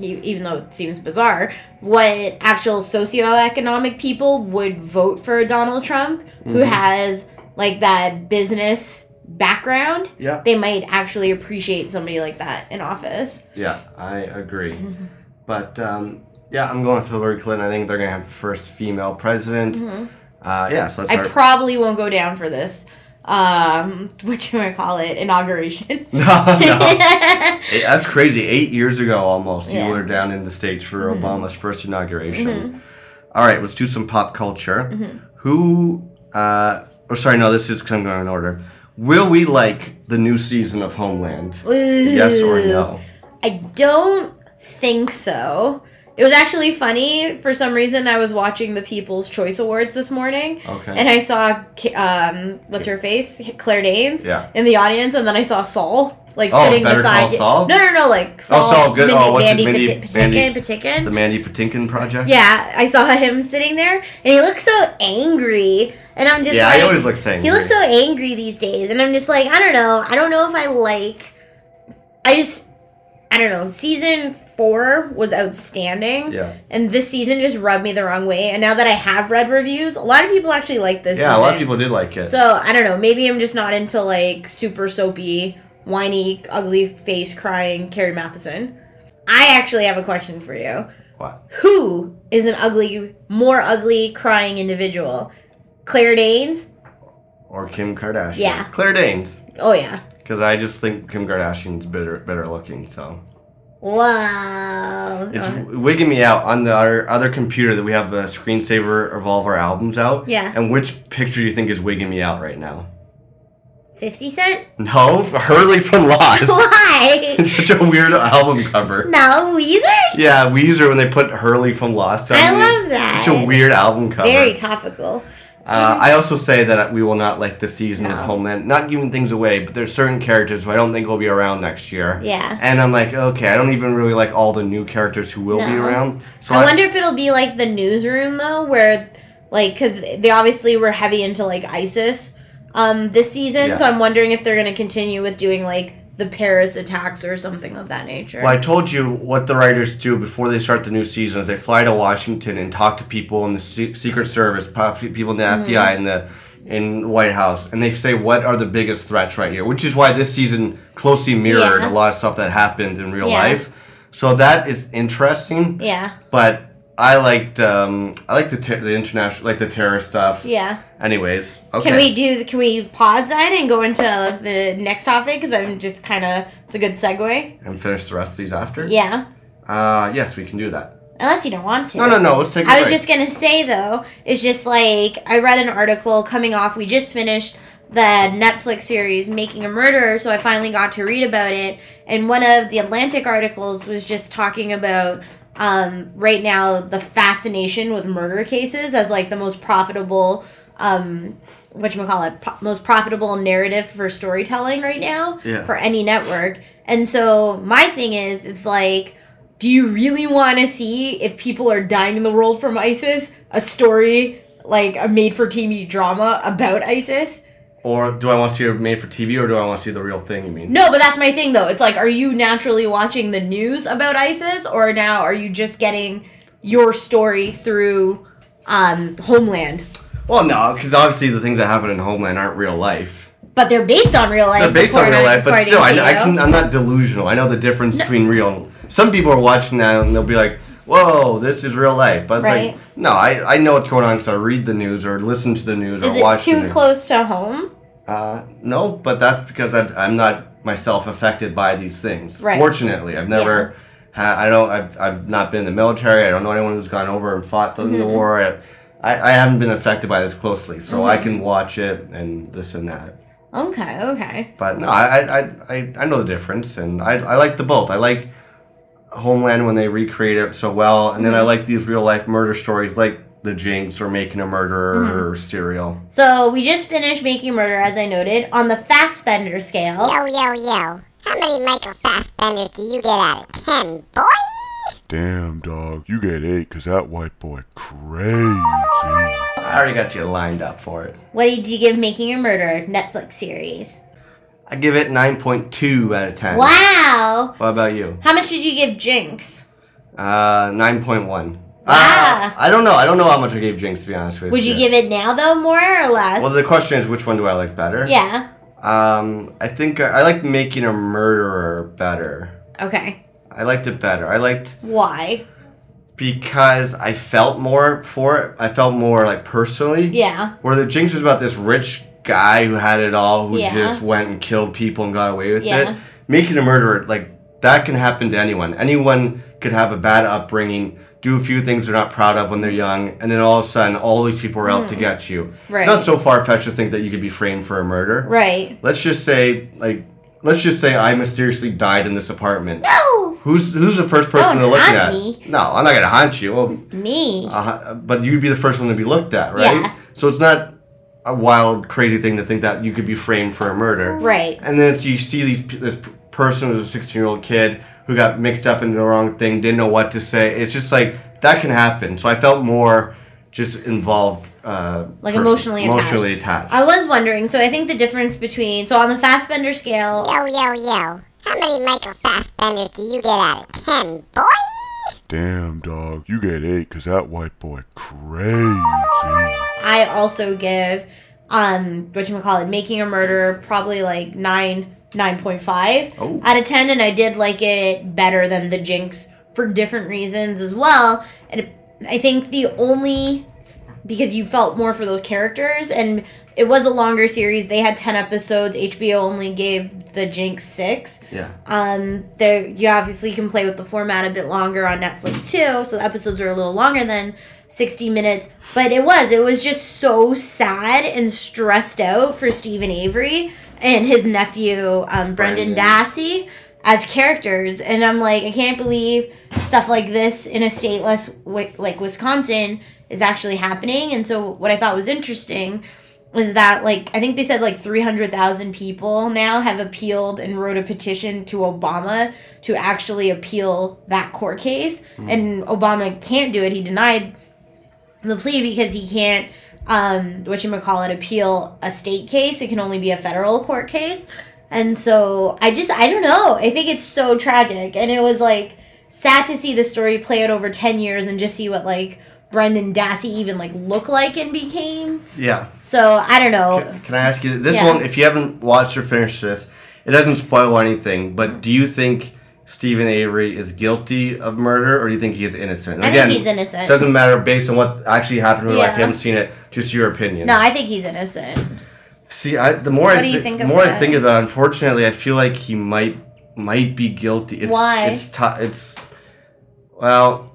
even though it seems bizarre, what actual socioeconomic people would vote for Donald Trump, who Mm-hmm. has like that business background, Yeah. they might actually appreciate somebody like that in office. Yeah, I agree. Mm-hmm. But um, yeah, I'm going with Hillary Clinton. I think they're gonna have the first female president. Uh, yeah, so that's Mm-hmm. I probably won't go down for this. Um, what you want to call it? Inauguration. no, no. It- that's crazy. Eight years ago, almost, Yeah. Mm-hmm. you were down in the states for Obama's first inauguration. All right, let's do some pop culture. Mm-hmm. Who? Uh, oh, sorry, no. This is because I'm going in order. Will we like the new season of Homeland? Yes or no? I don't think so. It was actually funny. For some reason, I was watching the People's Choice Awards this morning, Okay. and I saw um, what's her face, Claire Danes, Yeah. in the audience, and then I saw Saul like Oh, sitting Better beside. Call Saul? No, no, no, like Saul. Saul, good. Mindy, Oh, what's Mandy Pati- Mandy- Patinkin, Patinkin? The Mandy Patinkin project. Yeah, I saw him sitting there, and he looked so angry, and I'm just Yeah, like, I always look angry. he looks so angry these days, and I'm just like, I don't know, I don't know if I like. I just, I don't know. Season four was outstanding, Yeah. and this season just rubbed me the wrong way. And now that I have read reviews, a lot of people actually like this. Yeah, a lot of people did like it. So I don't know. Maybe I'm just not into like super soapy, whiny, ugly face crying Carrie Mathison. I actually have a question for you what? who is an ugly, more ugly crying individual? Claire Danes? Or Kim Kardashian? Yeah. Claire Danes. Oh yeah. Because I just think Kim Kardashian's better, better looking. So Wow. it's Uh, wigging me out on the our other computer that we have the screensaver of all of our albums out. Yeah. And which picture do you think is wigging me out right now? Fifty Cent? No, Hurley from Lost. Why? it's such a weird album cover. no, Weezers? Yeah, Weezer when they put Hurley from Lost on I love that. Such a weird album cover. Very topical. Uh, I also say that we will not like the season of No. Homeland. Not giving things away, but there's certain characters who I don't think will be around next year. Yeah. And I'm like, okay, I don't even really like all the new characters who will be around. So I wonder if it'll be like the newsroom though, where like because they obviously were heavy into like ISIS um this season, Yeah. so I'm wondering if they're gonna continue with doing like the Paris attacks or something of that nature. Well, I told you what the writers do before they start the new season is they fly to Washington and talk to people in the Se- Secret Service, people in the Mm-hmm. FBI, and the in White House, and they say what are the biggest threats right here, which is why this season closely mirrored Yeah. a lot of stuff that happened in real Yeah. life. So that is interesting. yeah, But I liked um, I like the ter- the international like the terror stuff. yeah. Anyways, okay. Can we do? Can we pause then and go into the next topic? Because I'm just kind of it's a good segue. and finish the rest of these after? Yeah, Uh, yes, we can do that. unless you don't want to. No, no, no. Let's take. a I was just gonna say though, it's just like I read an article coming off. We just finished the Netflix series Making a Murderer, so I finally got to read about it. And one of the Atlantic articles was just talking about um, right now the fascination with murder cases as like the most profitable. Um, what you call it, pro- most profitable narrative for storytelling right now Yeah. for any network. And so my thing is, it's like do you really want to see if people are dying in the world from ISIS? A story like a made for TV drama about ISIS? Or do I want to see it made for TV, or do I want to see the real thing? You mean? No, but that's my thing though. It's like, are you naturally watching the news about ISIS, or now are you just getting your story through um, Homeland? Well, no, because obviously the things that happen in Homeland aren't real life. but they're based on real life. They're based on real life, but still, I, I, can, I'm not delusional. I know the difference between real. Some people are watching that and they'll be like, "Whoa, this is real life," but it's Right. like, no, I, I know what's going on because I read the news or listen to the news Is or it watch the too news. close to home? Uh, no, but that's because I've, I'm not myself affected by these things. Right. Fortunately, I've never. Ha- I don't. I've, I've not been in the military. I don't know anyone who's gone over and fought the, Mm-hmm. the war. I, I, I haven't been affected by this closely, so I Mm-hmm. can watch it and this and that. Okay, okay. But no, I, I, I, I, I know the difference, and I, I like the both. I like Homeland when they recreate it so well, and then Mm-hmm. I like these real life murder stories like The Jinx or Making a Murderer Mm-hmm. or Serial. So we just finished making murder, as I noted, on the Fassbender scale. Yo, yo, yo. How many Michael Fassbenders do you get out of 10, boy? Damn, dog, you get eight, cause that white boy crazy. I already got you lined up for it. What did you give Making a Murder Netflix series? I give it 9.2 out of 10. Wow. What about you? How much did you give Jinx? Uh, 9.1. Wow. Uh, I don't know. I don't know how much I gave Jinx, to be honest with Would you Would you. give it now though, more or less? Well, the question is, which one do I like better? yeah. Um, I think I, I like Making a Murderer better. Okay. I liked it better. I liked Why? because I felt more for it. I felt more like personally. Yeah. Where the Jinx was about this rich guy who had it all, who Yeah. just went and killed people and got away with Yeah. it. Making a murderer, like that can happen to anyone. Anyone could have a bad upbringing, do a few things they're not proud of when they're young, and then all of a sudden, all these people are out to get you. Right. It's not so far fetched to think that you could be framed for a murder. Right. Let's just say, like, let's just say I mysteriously died in this apartment. No. Who's who's the first person Don't to look at? me. No, I'm not gonna haunt you. Well, Me. uh, but you'd be the first one to be looked at, right? Yeah. So it's not a wild, crazy thing to think that you could be framed for a murder. Right. And then you see these this person who's a 16 year old kid who got mixed up in the wrong thing, didn't know what to say. It's just like that can happen. So I felt more just involved, uh, Like person- emotionally attached. Emotionally attached. I was wondering, so I think the difference between so on the Fassbender scale, Yo, yo, yo. How many Michael Fassbenders do you get out of 10, boy? Damn, dog, you get eight because that white boy crazy. I also give um what you call it, making a murder probably like nine nine point five Oh. out of ten, and I did like it better than the Jinx for different reasons as well. And it, I think the only because you felt more for those characters and it was a longer series. They had ten episodes. HBO only gave the Jinx six. yeah. Um, there you obviously can play with the format a bit longer on Netflix too, so the episodes are a little longer than sixty minutes. But it was, it was just so sad and stressed out for Steven Avery and his nephew, um, Brendan. Dassey, as characters, and I'm like, I can't believe stuff like this in a state less wi- like Wisconsin is actually happening. And so, what I thought was interesting was that like I think they said like 300,000 people now have appealed and wrote a petition to Obama to actually appeal that court case. And Obama can't do it. He denied the plea because he can't um what you call it appeal a state case. It can only be a federal court case. And so I just I don't know. I think it's so tragic. And it was like sad to see the story play out over 10 years and just see what like Brendan Dassey even like looked like and became Yeah. so I don't know. Can, can I ask you this Yeah. one? If you haven't watched or finished this, it doesn't spoil anything. But do you think Steven Avery is guilty of murder, or do you think he is innocent? I think he's innocent. Doesn't matter based on what actually happened in real life. You haven't seen it. Just your opinion. No, I think he's innocent. See, I, the more I What thi- think the more I think about, it, unfortunately, I feel like he might might be guilty. It's, Why? It's tou- It's well.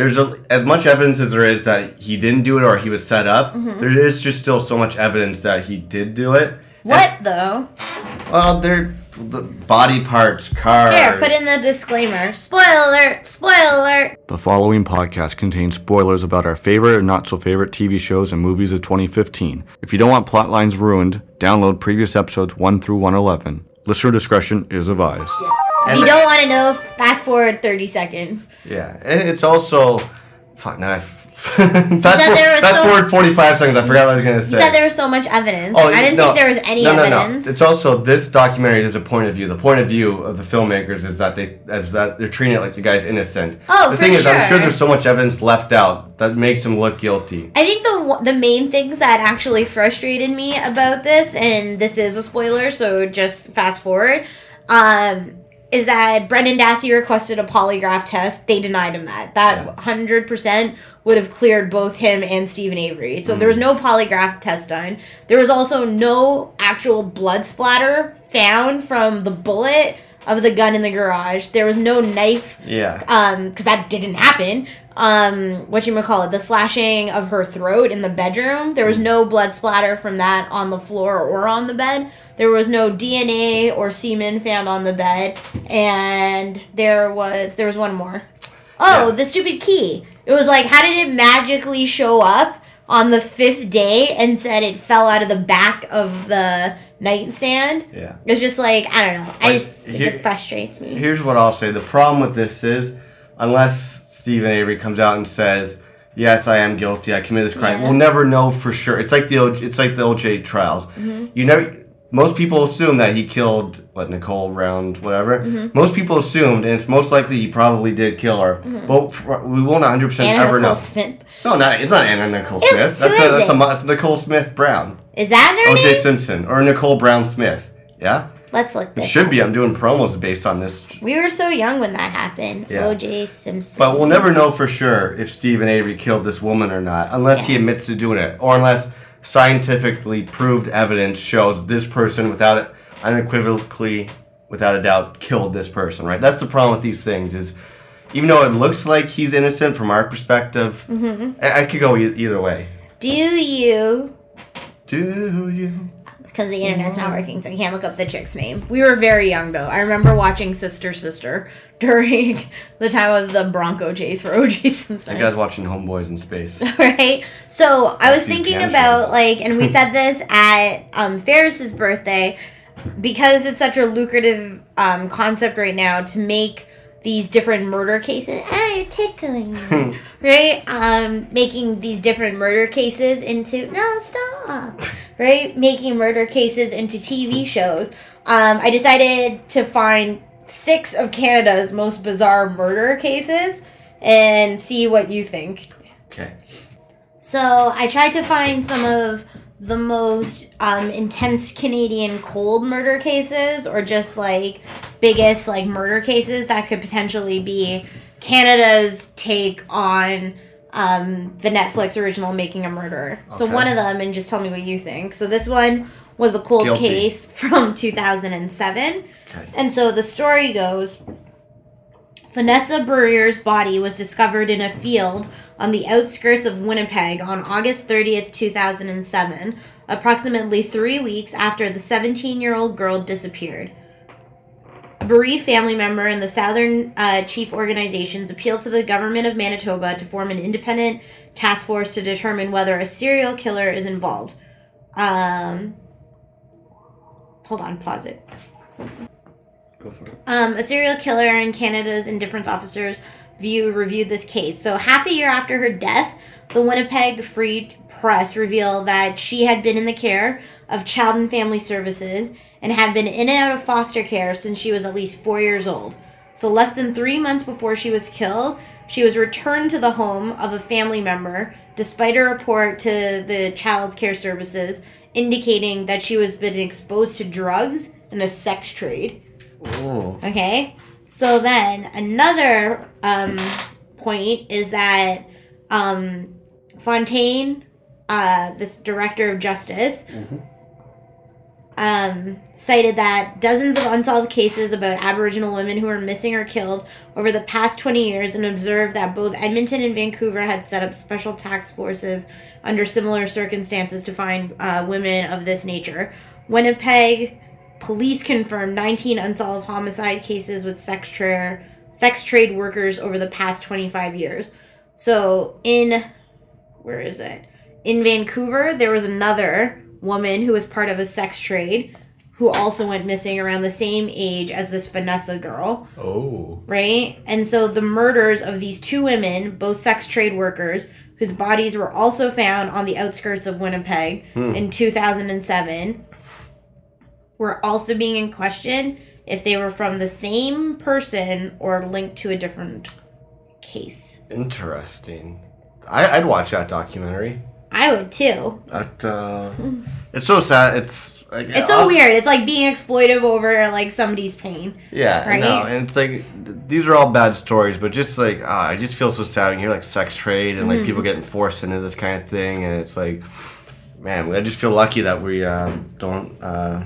There's a, as much evidence as there is that he didn't do it or he was set up. Mm-hmm. There is just still so much evidence that he did do it. What though? Well, they're the body parts, cars. Here, put in the disclaimer. Spoiler alert! Spoiler alert! The following podcast contains spoilers about our favorite and not so favorite TV shows and movies of 2015. If you don't want plot lines ruined, download previous episodes 1 through 111. Listener discretion is advised. If you don't want to know, fast forward 30 seconds. Yeah, it's also. Fuck, now I. f- fast forward, fast so- forward 45 seconds. I forgot what I was going to say. You said there was so much evidence. Oh, I didn't no. think there was any no, no, evidence. No. It's also this documentary is a point of view. The point of view of the filmmakers is that they is that they're treating it like the guy's innocent. Oh, the thing is, I'm sure. sure there's so much evidence left out that makes him look guilty. I think the the the main things that actually frustrated me about this, and this is a spoiler, so just fast forward. Um, is that Brendan Dassey requested a polygraph test? They denied him that. That hundred percent would have cleared both him and Steven Avery. So there mm. was no polygraph test done. There was also no actual blood splatter found from the bullet of the gun in the garage. There was no knife Yeah. um because that didn't happen. Um what you call it the slashing of her throat in the bedroom. There was no blood splatter from that on the floor or on the bed. There was no dna or semen found on the bed. And there was there was one more. Oh Yeah. the stupid key. It was like how did it magically show up on the fifth day and said it fell out of the back of the nightstand Yeah. it's just like i don't know i just here- it frustrates me Here's what I'll say. The problem with this is, unless Steven Avery comes out and says, "Yes, I am guilty. I committed this crime," Yeah. Mm-hmm. we'll never know for sure. It's like the OJ, it's like the OJ trials. You never. Most people assume that he killed what Nicole Brown, whatever. Mm-hmm. Most people assumed, and it's most likely he probably did kill her. But we won't 100 percent Anna ever Nicole know. Smith. No, not it's not Anna Nicole Smith. That's a, that's a it? Nicole Smith Brown. Is that her OJ name? Simpson or Nicole Brown Smith. Yeah, Let's look it this. should up. be. I'm doing promos based on this We were so young when that happened. Yeah. O.J. Simpson. But we'll never know for sure if Steven Avery killed this woman or not, unless he admits to doing it, or unless scientifically proved evidence shows this person without it unequivocally, without a doubt, killed this person. Right? That's the problem with these things. Is even though it looks like he's innocent from our perspective, Mm-hmm. I, I could go e- either way. Do you? Do you? Because the internet's not working, so I can't look up the chick's name. We were very young though. I remember watching Sister Sister during the time of the Bronco chase for O.J. Simpson. That guy's watching Homeboys in space. right? So I was thinking tangents. about like, and we said this at um, Ferris's birthday because it's such a lucrative um, concept right now to make these different murder cases. Ah, you're tickling me, right? Um, making these different murder cases into no stop, right? Making murder cases into TV shows. Um, I decided to find six of Canada's most bizarre murder cases and see what you think. Okay. So I tried to find some of the most um, intense Canadian cold murder cases, or just like biggest like murder cases that could potentially be Canada's take on um, the Netflix original Making a Murderer. So one of them, and just tell me what you think. So this one was a cold Guilty. case from 2007. Okay. And so the story goes Vanessa Bruyere's body was discovered in a field on the outskirts of Winnipeg on August 30th, 2007, approximately three weeks after the 17 year old girl disappeared. A bereaved family member and the Southern uh, Chief organizations appealed to the government of Manitoba to form an independent task force to determine whether a serial killer is involved. Um, hold on, pause it. For it. Um, a serial killer and Canada's indifference officers view reviewed this case. So half a year after her death, the Winnipeg Free Press revealed that she had been in the care of Child and Family Services and had been in and out of foster care since she was at least four years old. So less than three months before she was killed, she was returned to the home of a family member, despite a report to the Child Care Services indicating that she was been exposed to drugs and a sex trade. Oh. Okay. So then another um, point is that um, Fontaine, uh, this director of justice, um, cited that dozens of unsolved cases about Aboriginal women who were missing or killed over the past 20 years and observed that both Edmonton and Vancouver had set up special task forces under similar circumstances to find uh, women of this nature. Winnipeg police confirmed 19 unsolved homicide cases with sex trade sex trade workers over the past 25 years. So in where is it? In Vancouver, there was another woman who was part of a sex trade who also went missing around the same age as this Vanessa girl, Oh. right? And so the murders of these two women, both sex trade workers, whose bodies were also found on the outskirts of Winnipeg hmm. in 2007, were also being in question if they were from the same person or linked to a different case. Interesting. I, I'd watch that documentary. I would too. That, uh, it's so sad. It's like, It's so uh, weird. It's like being exploitive over like somebody's pain. Yeah, Right? no, and it's like th- these are all bad stories, but just like ah, I just feel so sad when you hear like sex trade and like Mm-hmm. people getting forced into this kind of thing, and it's like, man, I just feel lucky that we uh, don't, uh,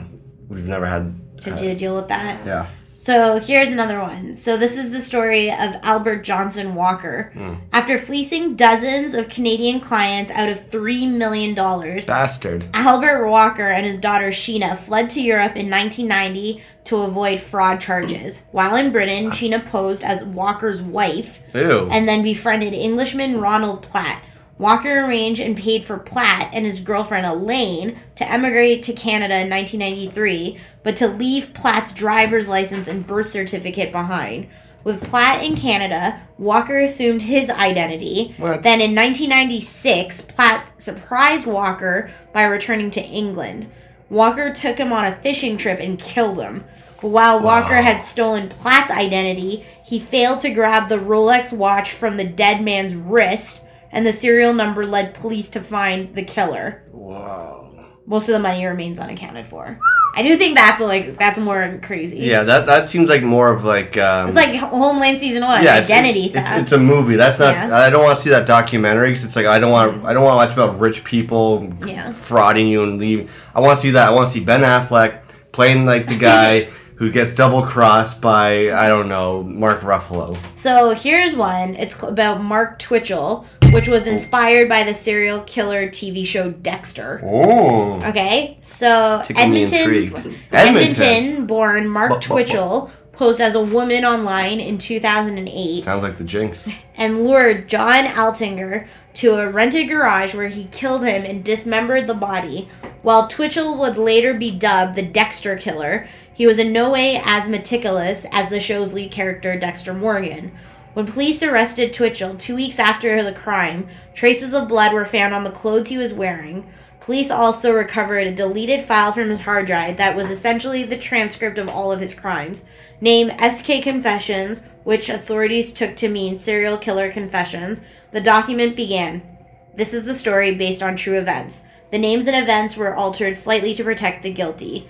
we've never had. To uh, do deal with that. Yeah. So here's another one. So this is the story of Albert Johnson Walker. Hmm. After fleecing dozens of Canadian clients out of $3 million, Bastard. Albert Walker and his daughter Sheena fled to Europe in 1990 to avoid fraud charges. While in Britain, Sheena posed as Walker's wife Ew. and then befriended Englishman Ronald Platt. Walker arranged and paid for Platt and his girlfriend Elaine to emigrate to Canada in 1993, but to leave Platt's driver's license and birth certificate behind. With Platt in Canada, Walker assumed his identity. What? Then in 1996, Platt surprised Walker by returning to England. Walker took him on a fishing trip and killed him. But while Walker had stolen Platt's identity, he failed to grab the Rolex watch from the dead man's wrist, and the serial number led police to find the killer. Wow. Most of the money remains unaccounted for. I do think that's like that's more crazy. Yeah, that that seems like more of like. Um, It's like Homeland season one, yeah, identity it's, theft. It's, a movie. That's not. Yeah. I don't want to see that documentary because it's like I don't want. I don't want to watch about rich people Yeah. frauding you and leaving. I want to see that. I want to see Ben Affleck playing like the guy who gets double crossed by I don't know Mark Ruffalo. So here's one. It's about Mark Twitchell, which was inspired by the serial killer TV show Dexter. Oh. Okay, so Edmonton. Edmonton, born Mark Twitchell, posed as a woman online in 2008 Sounds like the Jinx. and lured John Altinger to a rented garage where he killed him and dismembered the body. While Twitchell would later be dubbed the Dexter Killer, he was in no way as meticulous as the show's lead character, Dexter Morgan. When police arrested Twitchell two weeks after the crime, traces of blood were found on the clothes he was wearing. Police also recovered a deleted file from his hard drive that was essentially the transcript of all of his crimes. Named SK Confessions, which authorities took to mean serial killer confessions, the document began. This is the story based on true events. The names and events were altered slightly to protect the guilty.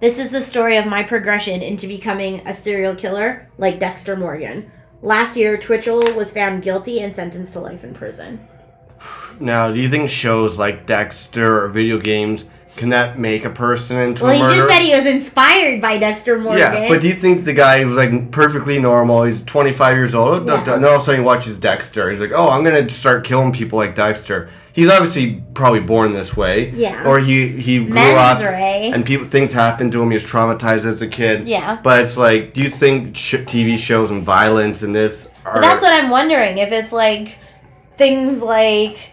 This is the story of my progression into becoming a serial killer like Dexter Morgan. Last year, Twitchell was found guilty and sentenced to life in prison. Now, do you think shows like Dexter or video games can that make a person into Well, a he just said he was inspired by Dexter Morgan. Yeah, but do you think the guy was like perfectly normal? He's 25 years old. No, Yeah. And all of a sudden he watches Dexter. He's like, oh, I'm gonna start killing people like Dexter. He's obviously probably born this way. Yeah. Or he he grew Men's up ray. and people things happened to him. He was traumatized as a kid. Yeah. But it's like, do you think sh- TV shows and violence and this are? But that's what I'm wondering if it's like things like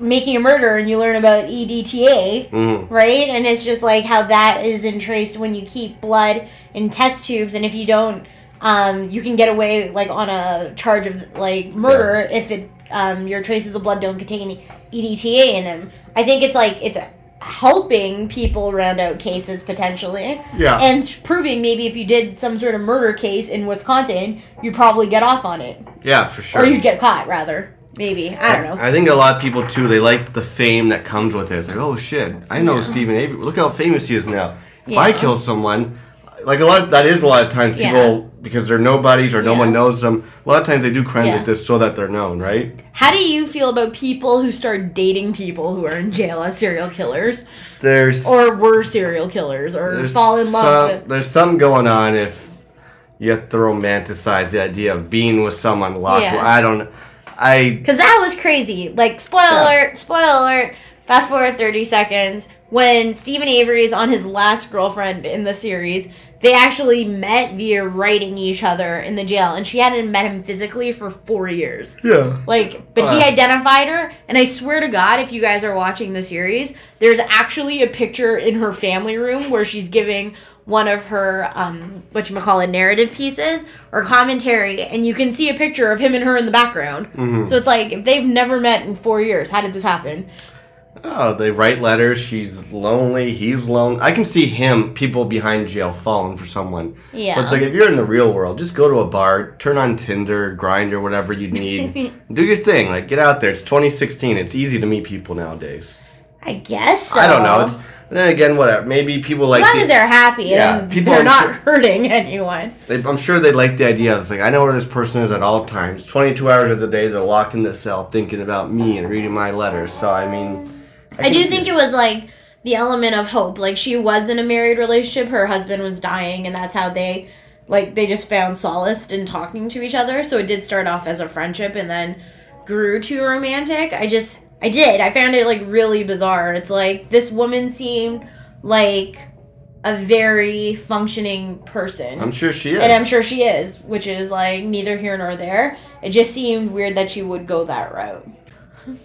making a murder and you learn about EDTA, Mhm. right? And it's just like how that is entraced when you keep blood in test tubes, and if you don't, um, you can get away like on a charge of like murder if it um, your traces of blood don't contain EDTA in them. I think it's like it's helping people round out cases potentially. Yeah. And proving maybe if you did some sort of murder case in Wisconsin, you'd probably get off on it. Yeah, for sure. Or you'd get caught, rather. Maybe. I don't know. I think a lot of people too. They like the fame that comes with it. It's like, oh shit, I know Steven Avery. Look how famous he is now. If I kill someone, like a lot. that is a lot of times Yeah. people because they're nobodies or no Yeah. one knows them. A lot of times they do crimes Yeah. like this so that they're known, right? How do you feel about people who start dating people who are in jail as serial killers? There's Or were serial killers? Or fall in love some- with. There's something going on if you have to romanticize the idea of being with someone locked. Yeah. I don't. I Because that was crazy. Like, spoiler alert, spoiler alert. Fast forward 30 seconds. When Steven Avery is on his last girlfriend in the series, they actually met via writing each other in the jail. And she hadn't met him physically for four years. yeah. Like, but he identified her, and I swear to God, if you guys are watching the series, there's actually a picture in her family room where she's giving one of her um what you call it narrative pieces or commentary, and you can see a picture of him and her in the background. Mm-hmm. So it's like if they've never met in four years, how did this happen? Oh, they write letters. She's lonely. He's lonely. I can see him, people behind jail, falling for someone. Yeah. But it's like if you're in the real world, just go to a bar, turn on Tinder, grind or whatever you need, do your thing. Like get out there. It's 2016. It's easy to meet people nowadays. I guess so. I don't know. It's then again, whatever. Maybe people like. as long the- as they're happy Yeah, and people they're are not sure- hurting anyone. They, I'm sure they like the idea. It's like I know where this person is at all times. 22 hours of the day, they're locked in the cell thinking about me and reading my letters. So I mean, I, can do think it was like the element of hope. Like she was in a married relationship, her husband was dying, and that's how they like they just found solace in talking to each other. So it did start off as a friendship and then grew to romantic. I just I did. I found it like really bizarre. It's like this woman seemed like a very functioning person. I'm sure she is. and I'm sure she is, which is like neither here nor there. It just seemed weird that she would go that route.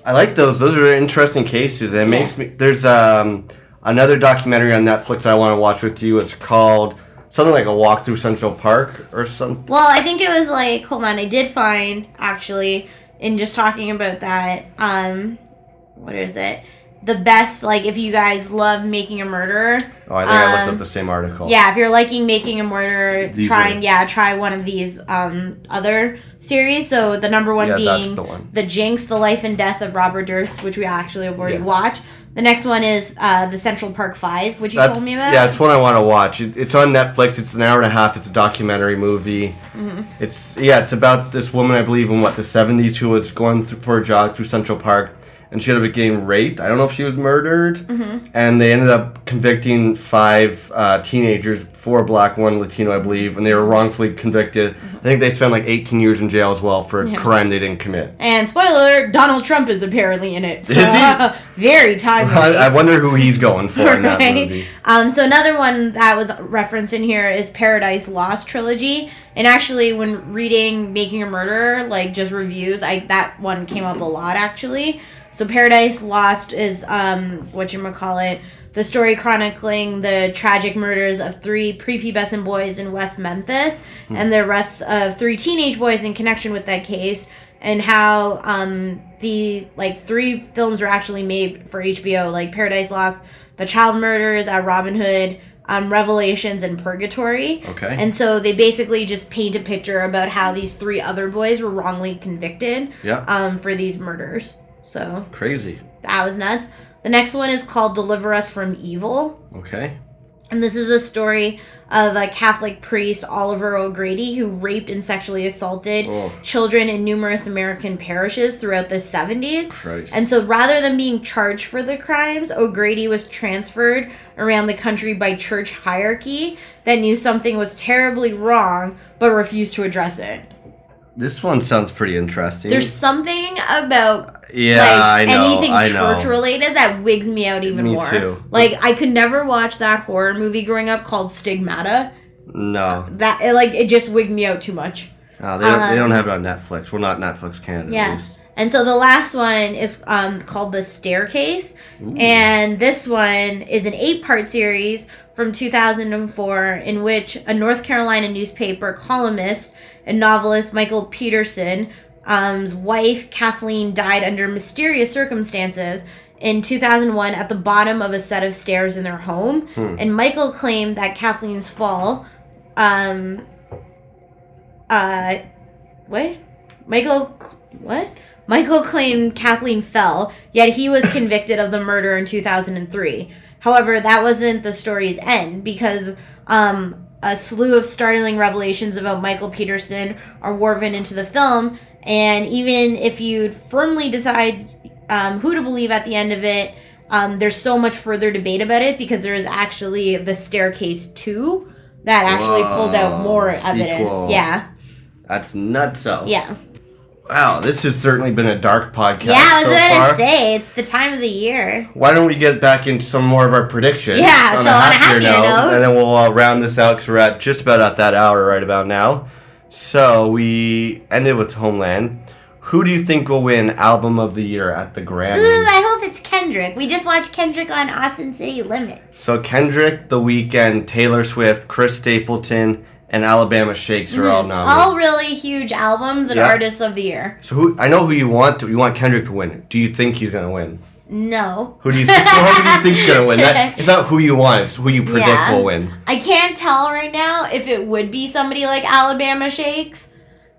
I like those. Those are interesting cases. It makes me. There's um another documentary on Netflix I want to watch with you. It's called something like a walk through Central Park or something. Well, I think it was like hold on, I did find actually in just talking about that. Um, what is it? The best like if you guys love making a murderer. Oh, I think I looked um, up the same article. Yeah, if you're liking making a murderer, These try and yeah, try one of these um other series. So the number one Yeah, being the one. The Jinx, The Life and Death of Robert Durst, which we actually have already Yeah. watched. The next one is uh, the Central Park Five, which you That's, told me about. yeah, it's one I want to watch. It, it's on Netflix. It's an hour and a half. It's a documentary movie. Mm-hmm. It's yeah, it's about this woman I believe in what the '70s who was going through, for a jog through Central Park, and she ended up getting raped. I don't know if she was murdered, Mm-hmm. and they ended up convicting five uh, teenagers, four black, one Latino, I believe, and they were wrongfully convicted. I think they spent like 18 years in jail as well for a crime they didn't commit. And spoiler alert, Donald Trump is apparently in it. So, Is he? very timely. I, I wonder who he's going for in that Right? movie. Um, so another one that was referenced in here is Paradise Lost trilogy. And actually, when reading Making a Murderer, like just reviews, I that one came up a lot actually. So Paradise Lost is um, what you call it, the story chronicling the tragic murders of three prepubescent boys in West Memphis and the arrests of three teenage boys in connection with that case and how um the like three films were actually made for HBO like Paradise Lost, The Child Murders at Robin Hood, um, Revelations and Purgatory. Okay. And so they basically just paint a picture about how these three other boys were wrongly convicted Yeah. um for these murders. So Crazy. that was nuts. The next one is called Deliver Us from Evil. Okay. And this is a story of a Catholic priest, Oliver O'Grady, who raped and sexually assaulted Oh. children in numerous American parishes throughout the 70s. Christ. And so rather than being charged for the crimes, O'Grady was transferred around the country by church hierarchy that knew something was terribly wrong but refused to address it. This one sounds pretty interesting. There's something about yeah, like I know. anything I know. church related that wigs me out even Me more. too. Like I could never watch that horror movie growing up called Stigmata. No, That it, like it just wigged me out too much. no they, don't, they Um, don't have it on Netflix. We're not Netflix Canada. at Yeah. And so the last one is um, called The Staircase. And this one is an eight part series from 2004 in which a North Carolina newspaper columnist and novelist Michael Peterson's um's wife Kathleen died under mysterious circumstances in 2001 at the bottom of a set of stairs in their home. And Michael claimed that Kathleen's fall um, uh, what? Michael, what? Michael claimed Kathleen fell, yet he was convicted of the murder in 2003. However, that wasn't the story's end because um, a slew of startling revelations about Michael Peterson are woven into the film. And even if you'd firmly decide um, who to believe at the end of it, um, there's so much further debate about it because there is actually the staircase 2 that actually pulls out more sequel. evidence. Yeah. That's nuts. So. Yeah. Wow, this has certainly been a dark podcast Yeah, I was so gonna far. say it's the time of the year. Why don't we get back into some more of our predictions? Yeah, so on a happier note. and then we'll uh, round this out because we're at just about at that hour right about now. So we ended with Homeland. Who do you think will win Album of the Year at the Grammys? Ooh, I hope it's Kendrick. We just watched Kendrick on Austin City Limits. So Kendrick, The Weeknd, Taylor Swift, Chris Stapleton, and Alabama Shakes are all nominated. Mm-hmm. All really huge albums and Yeah. artists of the year. so who I know who you want to. You want Kendrick to win. Do you think he's gonna win? No. Who do you think? well, who do you think's gonna win? That, it's not who you want; it's who you predict Yeah. will win. I can't tell right now if it would be somebody like Alabama Shakes.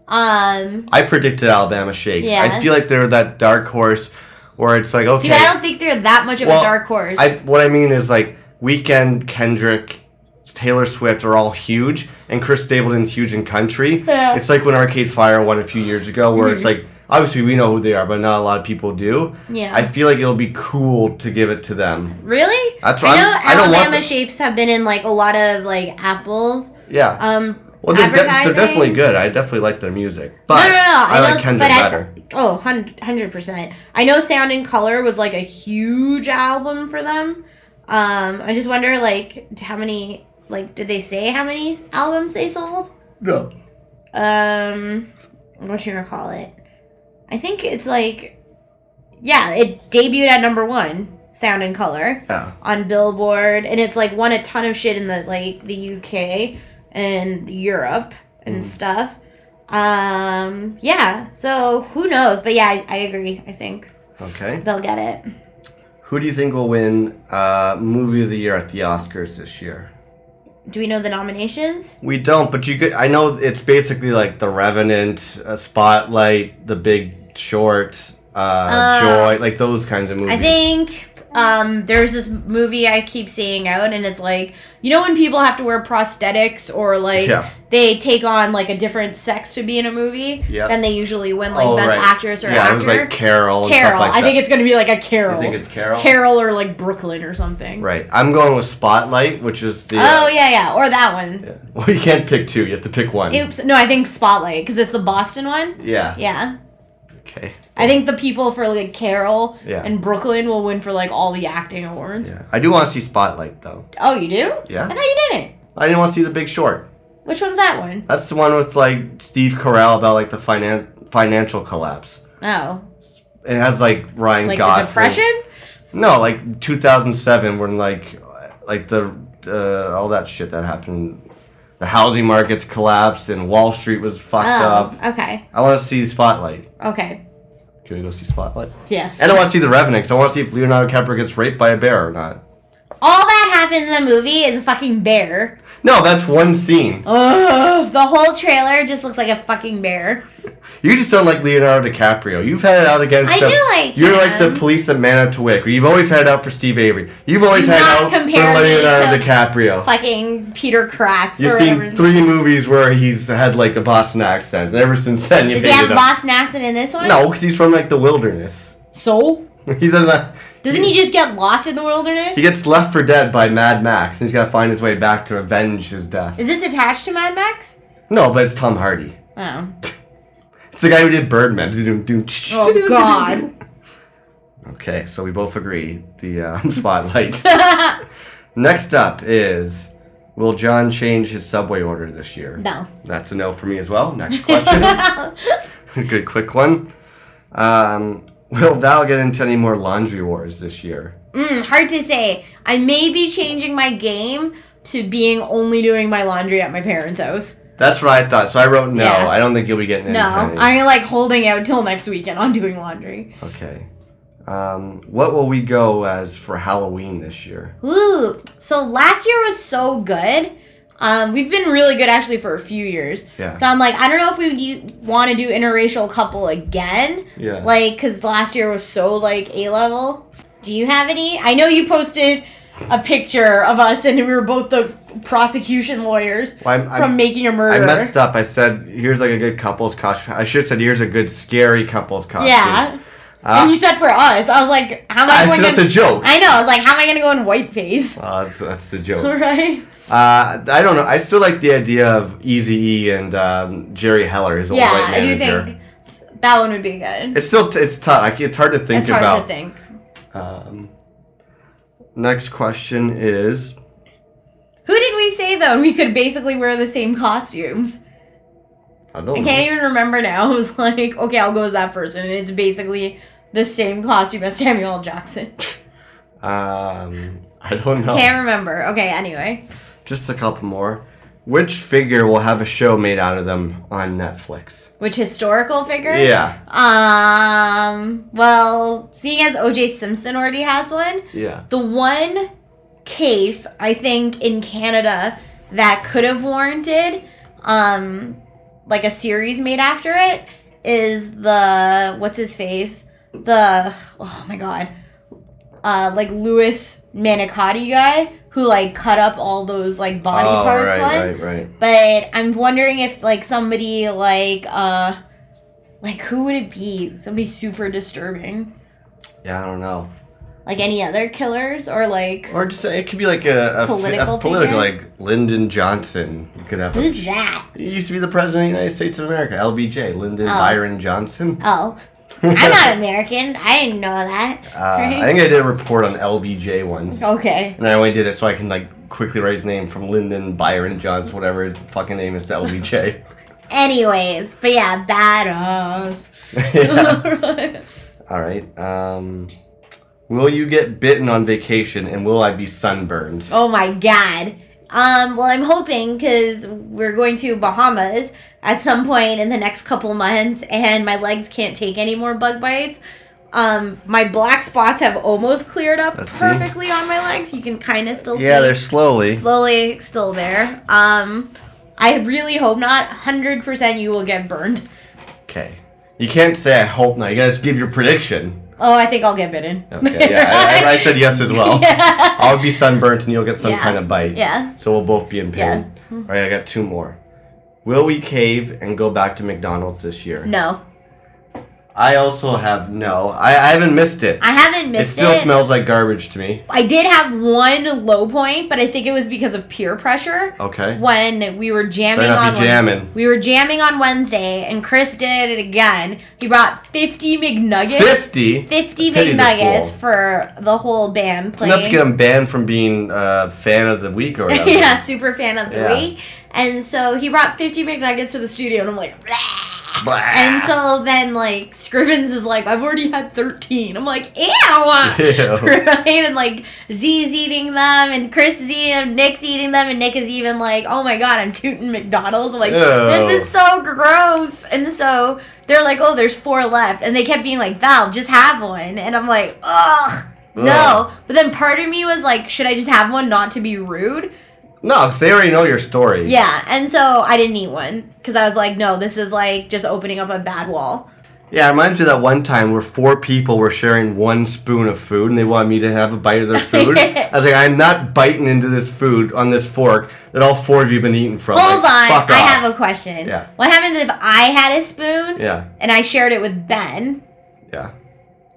Um, I predicted Alabama Shakes. Yeah. I feel like they're that dark horse where it's like okay. see, but I don't think they're that much of Well, a dark horse. I, what I mean is like Weeknd, Kendrick, Taylor Swift are all huge, and Chris Stapleton's huge in country. Yeah. Mm-hmm. It's like when Arcade Fire won a few years ago, where it's like obviously we know who they are, but not a lot of people do. Yeah. I feel like it'll be cool to give it to them. really? That's I what know I'm- I don't Alabama the- Shapes have been in like a lot of like Apple's Yeah. um well, they're, de- they're definitely good. I definitely like their music, but no, no, no. I, I, like Kendrick but I, better. Oh, hundred percent. I know Sound and Color was like a huge album for them. Um, I just wonder like how many like did they say how many albums they sold? No. Um, what you gonna it? I think it's like, yeah, it debuted at number one, Sound and Color Yeah. on Billboard, and it's like won a ton of shit in the like the UK and Europe and Mm. stuff. Um, yeah. So who knows? But yeah, I, I agree. I think Okay. they'll get it. Who do you think will win uh, movie of the year at the Oscars this year? Do we know the nominations? We don't, but you could. I know it's basically like The Revenant, uh, Spotlight, The Big Short, uh, Joy, like those kinds of movies. I think um, there's this movie I keep seeing out, and it's like you know when people have to wear prosthetics or like Yeah. they take on like a different sex to be in a movie, Yep. then they usually win like Oh, best right. actress or yeah, actor. it was like Carol. Carol. Like I think it's gonna be like a Carol. I think it's Carol? Carol or like Brooklyn or something. Right. I'm going with Spotlight, which is the. Oh uh, yeah, yeah, or that one. yeah. Well, you can't pick two. You have to pick one. Oops, no, I think Spotlight because it's the Boston one. Yeah. Yeah, Okay. I think the people for like Carol Yeah. and Brooklyn will win for like all the acting awards. Yeah. I do want to see Spotlight though. Oh, you do? Yeah. I thought you didn't. I didn't want to see The Big Short. Which one's that one? That's the one with like Steve Carell about like the finan- financial collapse. Oh, It has like Ryan like Gosling. the depression? No, like 2007 when like like the uh, all that shit that happened. The housing markets collapsed and Wall Street was fucked oh, up. Oh, okay, I want to see Spotlight. okay, Can we go see Spotlight? yes. And I want to see The Revenant. I want to see if Leonardo DiCaprio gets raped by a bear or not. All that happens in the movie is a fucking bear. No, that's one scene. Ugh, the whole trailer just looks like a fucking bear. You just don't like Leonardo DiCaprio. You've had it out against. I him. do like You're like the him. police of Manitowoc. You've always had it out for Steve Avery. You've always Do had it out for Leonardo DiCaprio. Fucking Peter Kratz You've or seen three movies where he's had like a Boston accent, and ever since then you've Does he have him. Boston accent in this one? No, because he's from like the wilderness. So? He doesn't. Doesn't he just get lost in the wilderness? He gets left for dead by Mad Max, and he's got to find his way back to avenge his death. Is this attached to Mad Max? No, but it's Tom Hardy. Oh. It's the guy who did Birdman. Oh God. Okay, so we both agree. The um, spotlight. Next up is Will John change his subway order this year? No. That's a no for me as well. Next question. Good quick one. Um, will Val get into any more laundry wars this year? Mm, hard to say. I may be changing my game to being only doing my laundry at my parents' house. That's what I thought. So I wrote no. Yeah. I don't think you'll be getting No. I'm like holding out till next weekend on doing laundry. Okay. Um, what will we go as for Halloween this year? Ooh, so last year was so good. Um, we've been really good actually for a few years. Yeah. So I'm like, I don't know if we want to do interracial couple again. Yeah. Like, cause last year was so like A level. Do you have any? I know you posted a picture of us and we were both the prosecution lawyers Well, I'm- I'm- from making a I murder. I messed up. I said, here's like a good couple's costume. I should have said, here's a good scary couple's costume. Yeah. Ah. and you said for us, I was like, how am I Ah, going? that's to... a joke. I know. I was like, how am I going to go in white face? Uh, that's, that's the joke. right. Uh, I don't know. I still like the idea of Easy E and um, Jerry Heller, his old Yeah, white I do think that one would be good. It's still t- it's tough. It's hard to think about. It's hard to think. Um, next question is Who did we say though? We could basically wear the same costumes. I don't I can't even remember now. It was like, okay, I'll go as that person, and it's basically the same costume as Samuel L. Jackson. Um, I don't know. Can't remember. Okay, anyway. Just a couple more. Which figure will have a show made out of them on Netflix? Which historical figure? Yeah. Um. Well, seeing as O.J. Simpson already has one, Yeah. the one case I think in Canada that could have warranted, um, like a series made after it is the what's his face, the oh my god, uh, like Louis Manicotti guy who like cut up all those like body oh, parts right, one. right, right. But I'm wondering if like somebody like uh like who would it be? Somebody super disturbing. Yeah, I don't know. Like any other killers or like Or just it could be like a, a Political a political figure? like Lyndon Johnson. You could have. a- who's that? He used to be the president of the United States of America, LBJ, Lyndon Oh. Byron Johnson. Oh. I'm not American. I didn't know that. Uh, I think I did a report on LBJ once. Okay. And I only did it so I can like quickly write his name from Lyndon Byron Johnson, whatever his fucking name is to LBJ. Anyways, but yeah, badass. Yeah. All right. Um, will you get bitten on vacation and will I be sunburned? oh my god. Um, well, I'm hoping because we're going to Bahamas at some point in the next couple months, and my legs can't take any more bug bites. Um, my black spots have almost cleared up Let's see. perfectly on my legs. You can kind of still see Yeah, see. they're slowly. slowly still there. Um, I really hope not. Hundred percent, you will get burned. Okay. You can't say I hope not. You gotta give your prediction. Oh, I think I'll get bitten. Okay. Yeah, I, I- said yes as well. I'll be sunburnt and you'll get some Yeah. kind of bite. Yeah. So we'll both be in pain. Yeah. All right, I got two more. Will we cave and go back to McDonald's this year? No, I also have no. I, I haven't missed it. I haven't missed it still it. Still smells like garbage to me. I did have one low point, but I think it was because of peer pressure. Okay. When we were jamming on jamming. we were jamming on Wednesday, and Chris did it again. He brought fifty McNuggets. 50? 50 Pity the McNuggets fool. for the whole band It's playing. enough to get him banned from being a fan of the week or whatever. yeah, super fan of the Yeah. week. And so he brought 50 McNuggets to the studio, and I'm like, "Blah." Blah. And so then, like, Scrivens is like, I've already had 13. I'm like, ew! Ew. right? And, like, Z's eating them, and Chris is eating them, Nick's eating them, and Nick is even like, oh my god, I'm tooting McDonald's. I'm like, Ew. this is so gross. And so they're like, oh, there's four left. And they kept being like, Val, just have one. And I'm like, ugh. No, Ugh. but then part of me was like, should I just have one not to be rude? No, because they already know your story. Yeah, and so I didn't eat one because I was like, no, this is like just opening up a bad wall. Yeah, it reminds me of that one time where four people were sharing one spoon of food and they wanted me to have a bite of their food. I was like, I'm not biting into this food on this fork that all four of you have been eating from. Hold Like, on, fuck I have a question. Yeah. What happens if I had a spoon Yeah, and I shared it with Ben? yeah.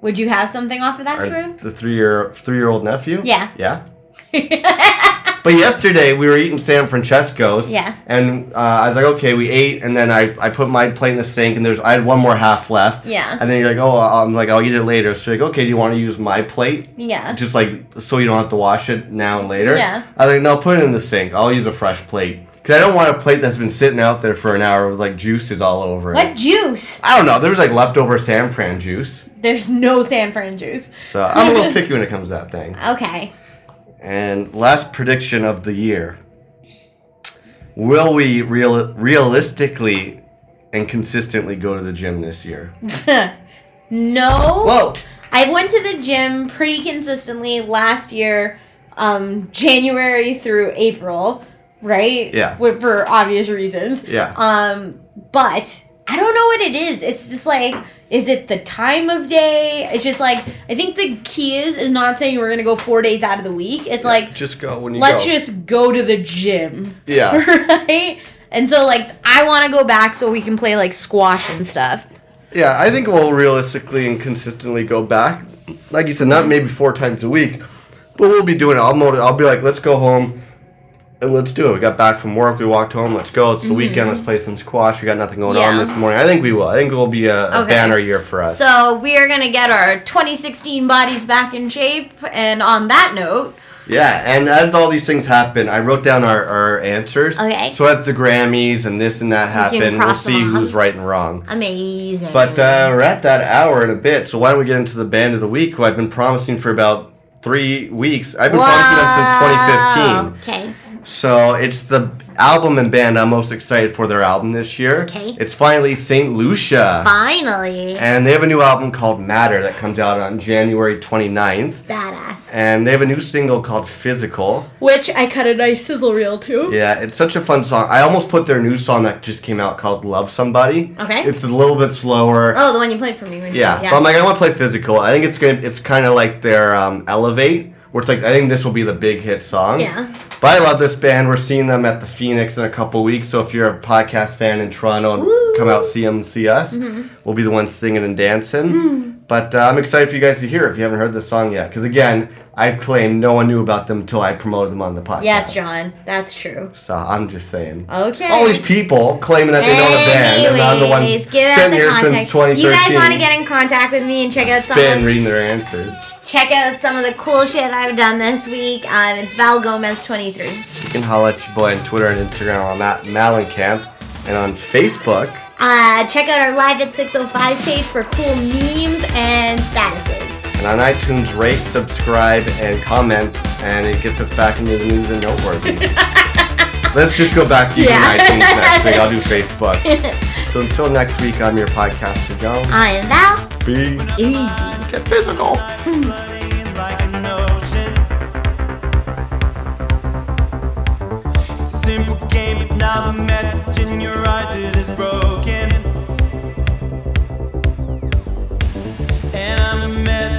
Would you have something off of that Our- spoon? the three year three year old nephew. Yeah. Yeah. But yesterday we were eating San Francesco's. Yeah. And uh, I was like, okay, we ate, and then I, I put my plate in the sink, and there's I had one more half left. Yeah. And then you're like, oh, I'm like, I'll eat it later. So you're like, okay, do you want to use my plate? Yeah. Just like so you don't have to wash it now and later. Yeah. I was like, no, put it in the sink. I'll use a fresh plate because I don't want a plate that's been sitting out there for an hour with like juices all over it. What juice? I don't know. There was like leftover San Fran juice, There's no San Fran juice. so I'm a little picky when it comes to that thing. Okay. And last prediction of the year. Will we real realistically and consistently go to the gym this year? No. Whoa! I went to the gym pretty consistently last year, um, January through April, right? Yeah. With, for obvious reasons. Yeah. Um, but I don't know what it is. It's just like, is it the time of day? It's just like I think the key is is not saying we're gonna go four days out of the week. It's like just go when you let's go. just go to the gym. Yeah. right. And so like I want to go back so we can play like squash and stuff. Yeah, I think we'll realistically and consistently go back. Like you said, not maybe four times a week, but we'll be doing it. I'll motiv- I'll be like, let's go home let's do it. We got back from work, we walked home. Let's go. It's the weekend. Let's play some squash. We got nothing going on Mm-hmm. This morning. I think we will. I think it will be a, a Okay. banner year for us. So we are gonna get our 2016 bodies back in shape. And on that note, Yeah, and as all these things happen, I wrote down our, our answers. Okay. So as the Grammys and this and that happen, we'll see who's right and wrong. amazing. But uh, we're at that hour in a bit, so why don't we get into the band of the week, who I've been promising for about three weeks. I've been promising them since 2015. Okay. So it's the album and band I'm most excited for their album this year. Okay. It's finally St. Lucia. Finally. And they have a new album called Matter that comes out on January 29th. Badass. And they have a new single called Physical. Which I cut a nice sizzle reel to. Yeah, it's such a fun song. I almost put their new song that just came out called Love Somebody. Okay. It's a little bit slower. Oh, the one you played for me recently. Yeah, Yeah. but I'm like, I want to play physical. I think it's gonna, it's kind of like their um, Elevate, where it's like, I think this will be the big hit song. Yeah. But I love this band. We're seeing them at the Phoenix in a couple weeks. So if you're a podcast fan in Toronto, Woo. come out see them, see us. Mm-hmm. We'll be the ones singing and dancing. But uh, I'm excited for you guys to hear if you haven't heard this song yet. Because again, I've claimed no one knew about them until I promoted them on the podcast. yes, John. That's true. So I'm just saying. Okay. All these people claiming that they know the band, and I'm the one Anyways, give out sitting the here contact. since 2013. You guys want to get in contact with me and check out some spin reading their answers. Check out some of the cool shit I've done this week. Um, it's Val Gomez twenty three. You can holla at your boy on Twitter and Instagram on that Malencamp, and on Facebook. Uh, check out our Live at 605 page for cool memes and statuses. And on iTunes, rate, subscribe, and comment, and it gets us back into the news and noteworthy. Let's just go back to using Yeah. iTunes next week. I'll do Facebook. so until next week, I'm your podcaster, Joe. I am Val. Be Easy. get physical. like an ocean. It's a simple game, but now the message in your eyes it is broken. And I'm a mess.